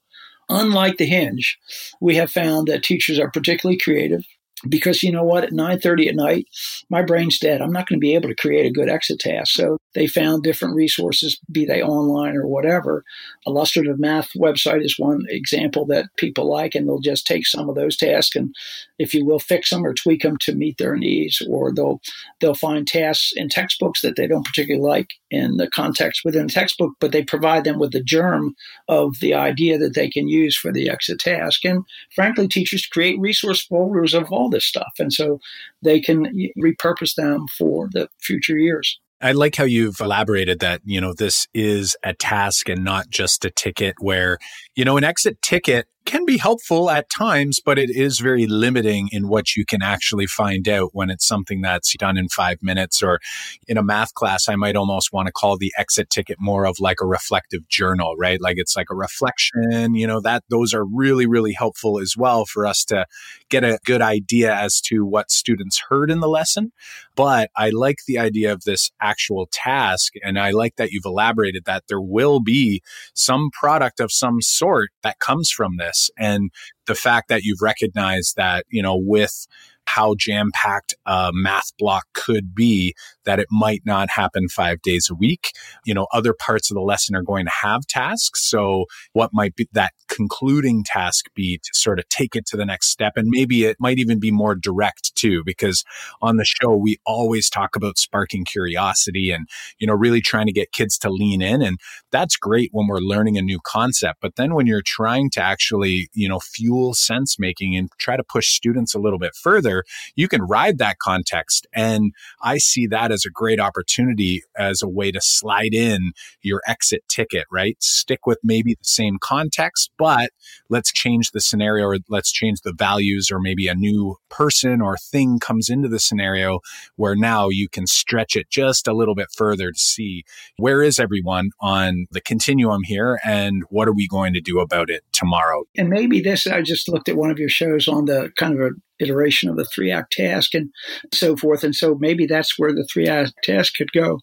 Unlike the hinge, we have found that teachers are particularly creative because you know what at 9.30 at night my brain's dead. I'm not going to be able to create a good exit task. So they found different resources be they online or whatever. Illustrative math website is one example that people like and they'll just take some of those tasks and if you will fix them or tweak them to meet their needs or they'll they'll find tasks in textbooks that they don't particularly like in the context within the textbook but they provide them with the germ of the idea that they can use for the exit task. And frankly teachers create resource folders of all this stuff. And so they can repurpose them for the future years. I like how you've elaborated that, you know, this is a task and not just a ticket where, you know, an exit ticket can be helpful at times, but it is very limiting in what you can actually find out when it's something that's done in five minutes. Or in a math class, I might almost want to call the exit ticket more of like a reflective journal, right? Like it's like a reflection, you know, that those are really, really helpful as well for us to get a good idea as to what students heard in the lesson. But I like the idea of this actual task. And I like that you've elaborated that there will be some product of some sort that comes from this this and the fact that you've recognized that you know with how jam packed a math block could be, that it might not happen five days a week. You know, other parts of the lesson are going to have tasks. So, what might be that concluding task be to sort of take it to the next step? And maybe it might even be more direct too, because on the show, we always talk about sparking curiosity and, you know, really trying to get kids to lean in. And that's great when we're learning a new concept. But then when you're trying to actually, you know, fuel sense making and try to push students a little bit further, you can ride that context. And I see that as a great opportunity as a way to slide in your exit ticket, right? Stick with maybe the same context, but let's change the scenario or let's change the values or maybe a new person or thing comes into the scenario where now you can stretch it just a little bit further to see where is everyone on the continuum here and what are we going to do about it tomorrow. And maybe this, I just looked at one of your shows on the kind of a iteration of the three act task and so forth. And so maybe that's where the three act task could go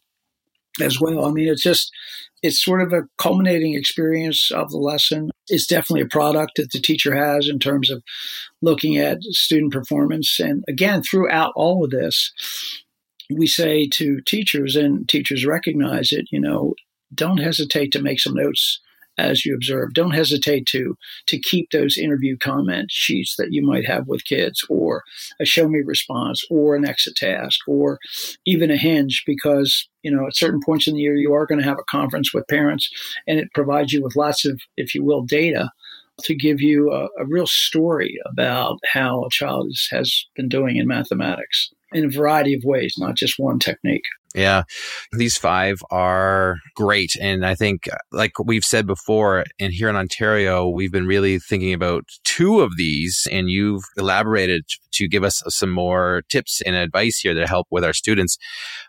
as well. I mean, it's just, it's sort of a culminating experience of the lesson. It's definitely a product that the teacher has in terms of looking at student performance. And again, throughout all of this, we say to teachers, and teachers recognize it, you know, don't hesitate to make some notes as you observe. Don't hesitate to to keep those interview comment sheets that you might have with kids, or a show me response, or an exit task, or even a hinge, because you know at certain points in the year you are going to have a conference with parents, and it provides you with lots of, if you will, data to give you a, a real story about how a child has been doing in mathematics in a variety of ways, not just one technique. Yeah, these five are great. And I think, like we've said before, and here in Ontario, we've been really thinking about two of these, and you've elaborated to give us some more tips and advice here to help with our students.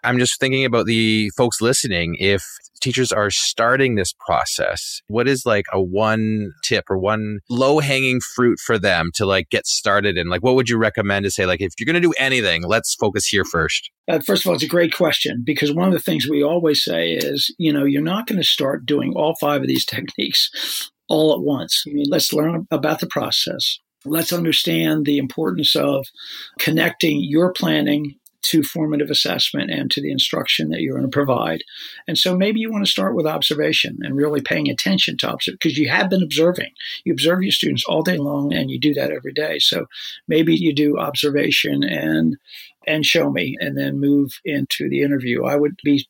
I'm just thinking about the folks listening. If teachers are starting this process, what is like a one tip or one low hanging fruit for them to like get started? And like, what would you recommend to say, like, if you're going to do anything, let's focus here first? Uh, first of all, it's a great question because one of the things we always say is, you know, you're not going to start doing all five of these techniques all at once. I mean, let's learn about the process. Let's understand the importance of connecting your planning to formative assessment and to the instruction that you're going to provide. And so maybe you want to start with observation and really paying attention to observe because you have been observing. You observe your students all day long and you do that every day. So maybe you do observation and and show me and then move into the interview. I would be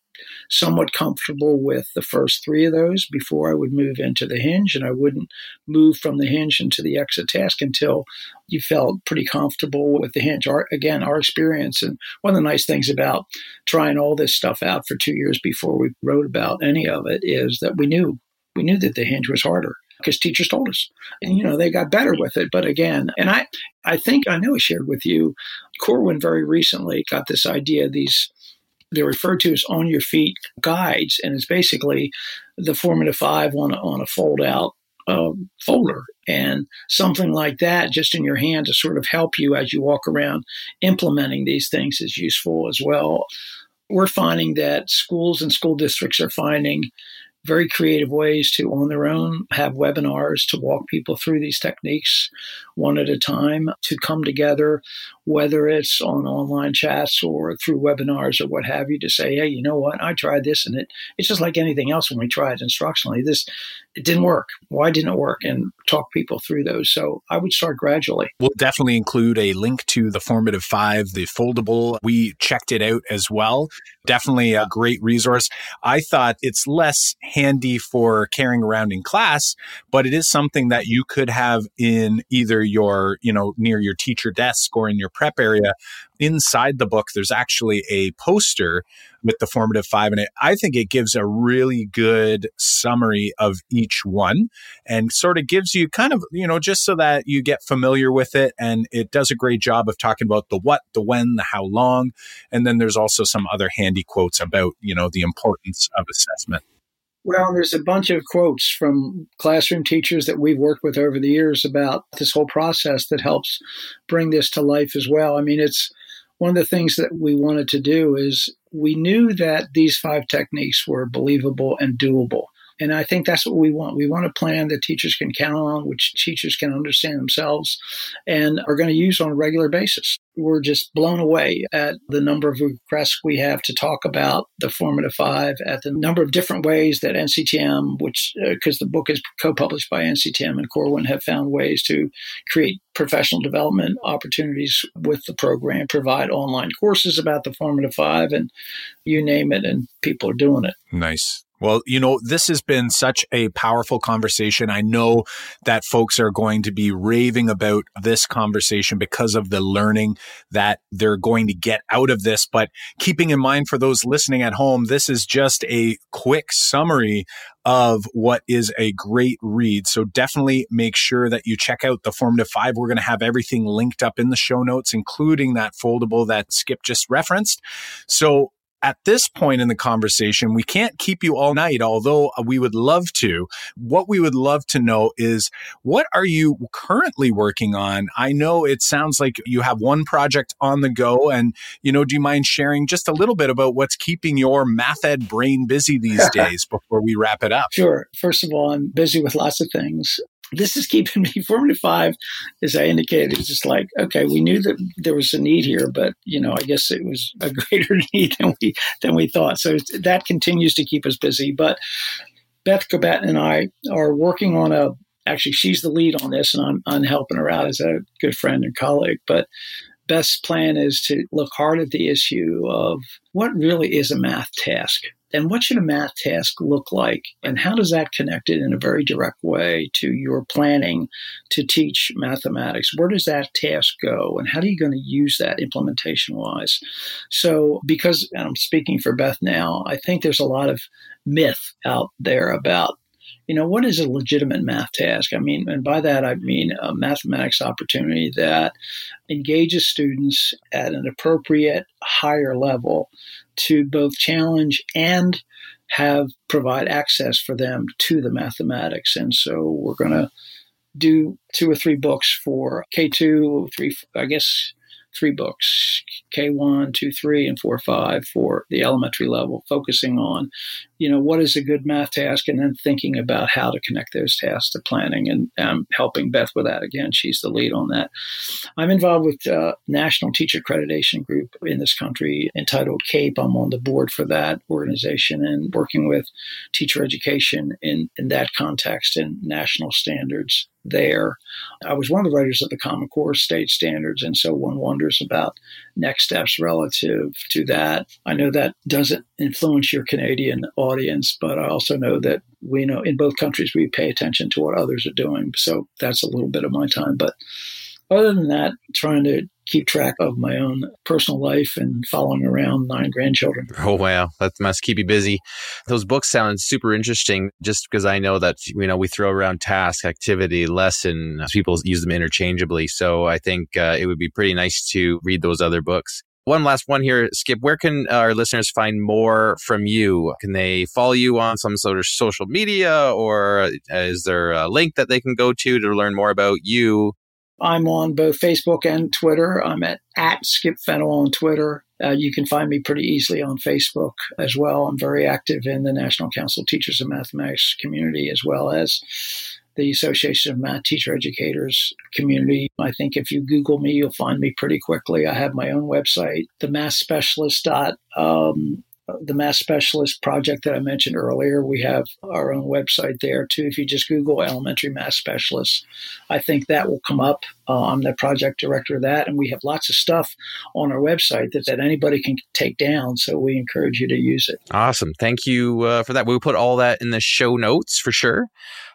somewhat comfortable with the first three of those before I would move into the hinge, and I wouldn't move from the hinge into the exit task until you felt pretty comfortable with the hinge. Our, again, our experience, and one of the nice things about trying all this stuff out for two years before we wrote about any of it is that we knew we knew that the hinge was harder because teachers told us. And you know they got better with it but again and i i think i know i shared with you Corwin very recently got this idea these they're referred to as on your feet guides, and it's basically the formative five on a, on a fold out uh, folder. And something like that just in your hand to sort of help you as you walk around implementing these things is useful as well. We're finding that schools and school districts are finding very creative ways to, on their own, have webinars to walk people through these techniques one at a time, to come together, whether it's on online chats or through webinars or what have you, to say, hey, you know what, I tried this and it, it's just like anything else when we try it instructionally. This, it didn't work. Why didn't it work? And talk people through those. So I would start gradually. We'll definitely include a link to the Formative Five, the foldable. We checked it out as well. Definitely a great resource. I thought it's less handy for carrying around in class, but it is something that you could have in either your, you know, near your teacher desk or in your prep area. Inside the book, there's actually a poster with the formative five. And it, I think it gives a really good summary of each one and sort of gives you kind of, you know, just so that you get familiar with it. And it does a great job of talking about the what, the when, the how long. And then there's also some other handy quotes about, you know, the importance of assessment. Well, there's a bunch of quotes from classroom teachers that we've worked with over the years about this whole process that helps bring this to life as well. I mean, it's one of the things that we wanted to do is we knew that these five techniques were believable and doable. And I think that's what we want. We want a plan that teachers can count on, which teachers can understand themselves and are going to use on a regular basis. We're just blown away at the number of requests we have to talk about the formative five, at the number of different ways that NCTM, which, because uh, the book is co published by NCTM and Corwin, have found ways to create professional development opportunities with the program, provide online courses about the formative five, and you name it, and people are doing it. Nice. Well, you know, this has been such a powerful conversation. I know that folks are going to be raving about this conversation because of the learning that they're going to get out of this. But keeping in mind for those listening at home, this is just a quick summary of what is a great read. So definitely make sure that you check out the Formative Five. We're going to have everything linked up in the show notes, including that foldable that Skip just referenced. So at this point in the conversation, we can't keep you all night, although uh, we would love to. What we would love to know is what are you currently working on? I know it sounds like you have one project on the go. And, you know, do you mind sharing just a little bit about what's keeping your math ed brain busy these days before we wrap it up? Sure. First of all, I'm busy with lots of things this is keeping me formative five, as I indicated. It's just like, okay, we knew that there was a need here, but you know, I guess it was a greater need than we than we thought. So that continues to keep us busy. But Beth Kobett and I are working on a. Actually, she's the lead on this, and I'm, I'm helping her out as a good friend and colleague. But Beth's plan is to look hard at the issue of what really is a math task then what should a math task look like? And how does that connect it in a very direct way to your planning to teach mathematics? Where does that task go? And how are you going to use that implementation wise? So, because, I'm speaking for Beth now, I think there's a lot of myth out there about you know, what is a legitimate math task? I mean, and by that I mean a mathematics opportunity that engages students at an appropriate higher level to both challenge and have provide access for them to the mathematics. And so we're going to do two or three books for K2, three, I guess, three books K1, 2, 3, and 4, 5 for the elementary level, focusing on, you know, what is a good math task and then thinking about how to connect those tasks to planning. And I'm helping Beth with that again. She's the lead on that. I'm involved with a National Teacher Accreditation Group in this country entitled CAEP. I'm on the board for that organization and working with teacher education in, in that context and national standards there. I was one of the writers of the Common Core state standards, and so one wonders about next steps relative to that. I know that doesn't influence your Canadian audience, but I also know that we know in both countries we pay attention to what others are doing. So that's a little bit of my time. But other than that, trying to keep track of my own personal life and following around nine grandchildren. Oh, wow. That must keep you busy. Those books sound super interesting just because I know that, you know, we throw around task, activity, lesson. People use them interchangeably. So I think uh, it would be pretty nice to read those other books. One last one here, Skip. Where can our listeners find more from you? Can they follow you on some sort of social media, or is there a link that they can go to to learn more about you I'm on both Facebook and Twitter. I'm at, at Skip Fennell on Twitter Uh, you can find me pretty easily on Facebook as well. I'm very active in the National Council of Teachers of Mathematics community as well as the Association of Math Teacher Educators community. I think if you Google me, you'll find me pretty quickly. I have my own website, the math specialist dot um, the math specialist project that I mentioned earlier. We have our own website there too. If you just Google elementary math specialists, I think that will come up. Uh, I'm the project director of that, and we have lots of stuff on our website that, that anybody can take down. So we encourage you to use it. Awesome. Thank you uh, for that. We'll put all that in the show notes for sure.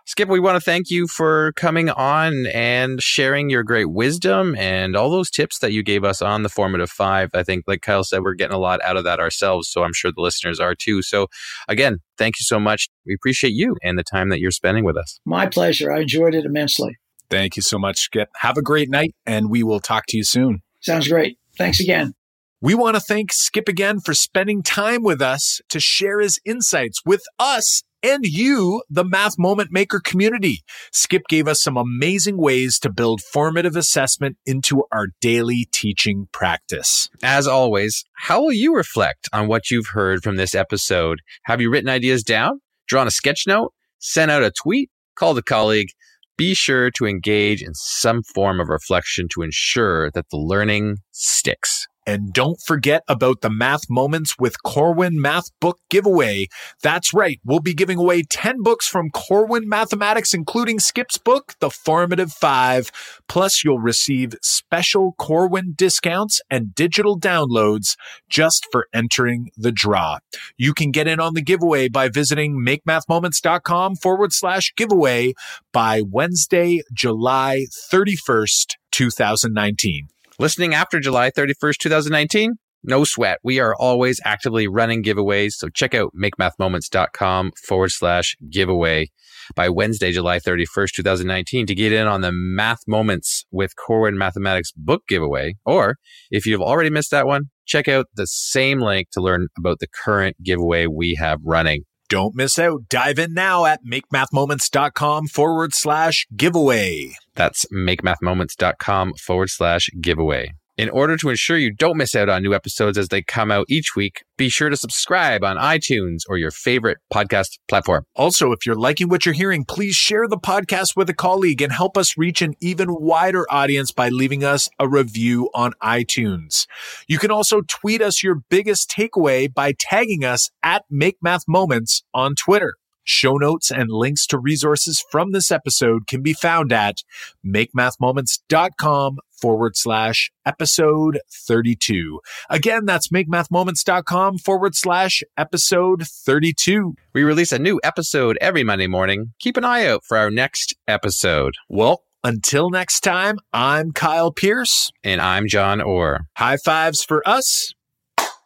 Skip, we want to thank you for coming on and sharing your great wisdom and all those tips that you gave us on the formative five. I think, like Kyle said, we're getting a lot out of that ourselves. So I'm sure the listeners are too. So again, thank you so much. We appreciate you and the time that you're spending with us. My pleasure. I enjoyed it immensely. Thank you so much, Skip. Have a great night, and we will talk to you soon. Sounds great. Thanks again. We want to thank Skip again for spending time with us to share his insights with us and you, the Math Moment Maker community. Skip gave us some amazing ways to build formative assessment into our daily teaching practice. As always, how will you reflect on what you've heard from this episode? Have you written ideas down, drawn a sketch note, sent out a tweet, called a colleague? Be sure to engage in some form of reflection to ensure that the learning sticks. And don't forget about the Math Moments with Corwin Math Book giveaway. That's right. We'll be giving away 10 books from Corwin Mathematics, including Skip's book, The Formative Five. Plus, you'll receive special Corwin discounts and digital downloads just for entering the draw. You can get in on the giveaway by visiting makemathmoments.com forward slash giveaway by Wednesday, July 31st, 2019. Listening after July 31st, 2019? No sweat. We are always actively running giveaways. So check out makemathmoments.com forward slash giveaway by Wednesday, July 31st, 2019 to get in on the Math Moments with Corwin Mathematics book giveaway. Or if you've already missed that one, check out the same link to learn about the current giveaway we have running. Don't miss out. Dive in now at makemathmoments.com forward slash giveaway. That's makemathmoments.com forward slash giveaway. In order to ensure you don't miss out on new episodes as they come out each week, be sure to subscribe on iTunes or your favorite podcast platform. Also, if you're liking what you're hearing, please share the podcast with a colleague and help us reach an even wider audience by leaving us a review on iTunes. You can also tweet us your biggest takeaway by tagging us at Make Math Moments on Twitter. Show notes and links to resources from this episode can be found at makemathmoments.com forward slash episode 32. Again, that's makemathmoments.com forward slash episode 32. We release a new episode every Monday morning. Keep an eye out for our next episode. Well, until next time, I'm Kyle Pearce. And I'm John Orr. High fives for us.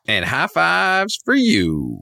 And high fives for you.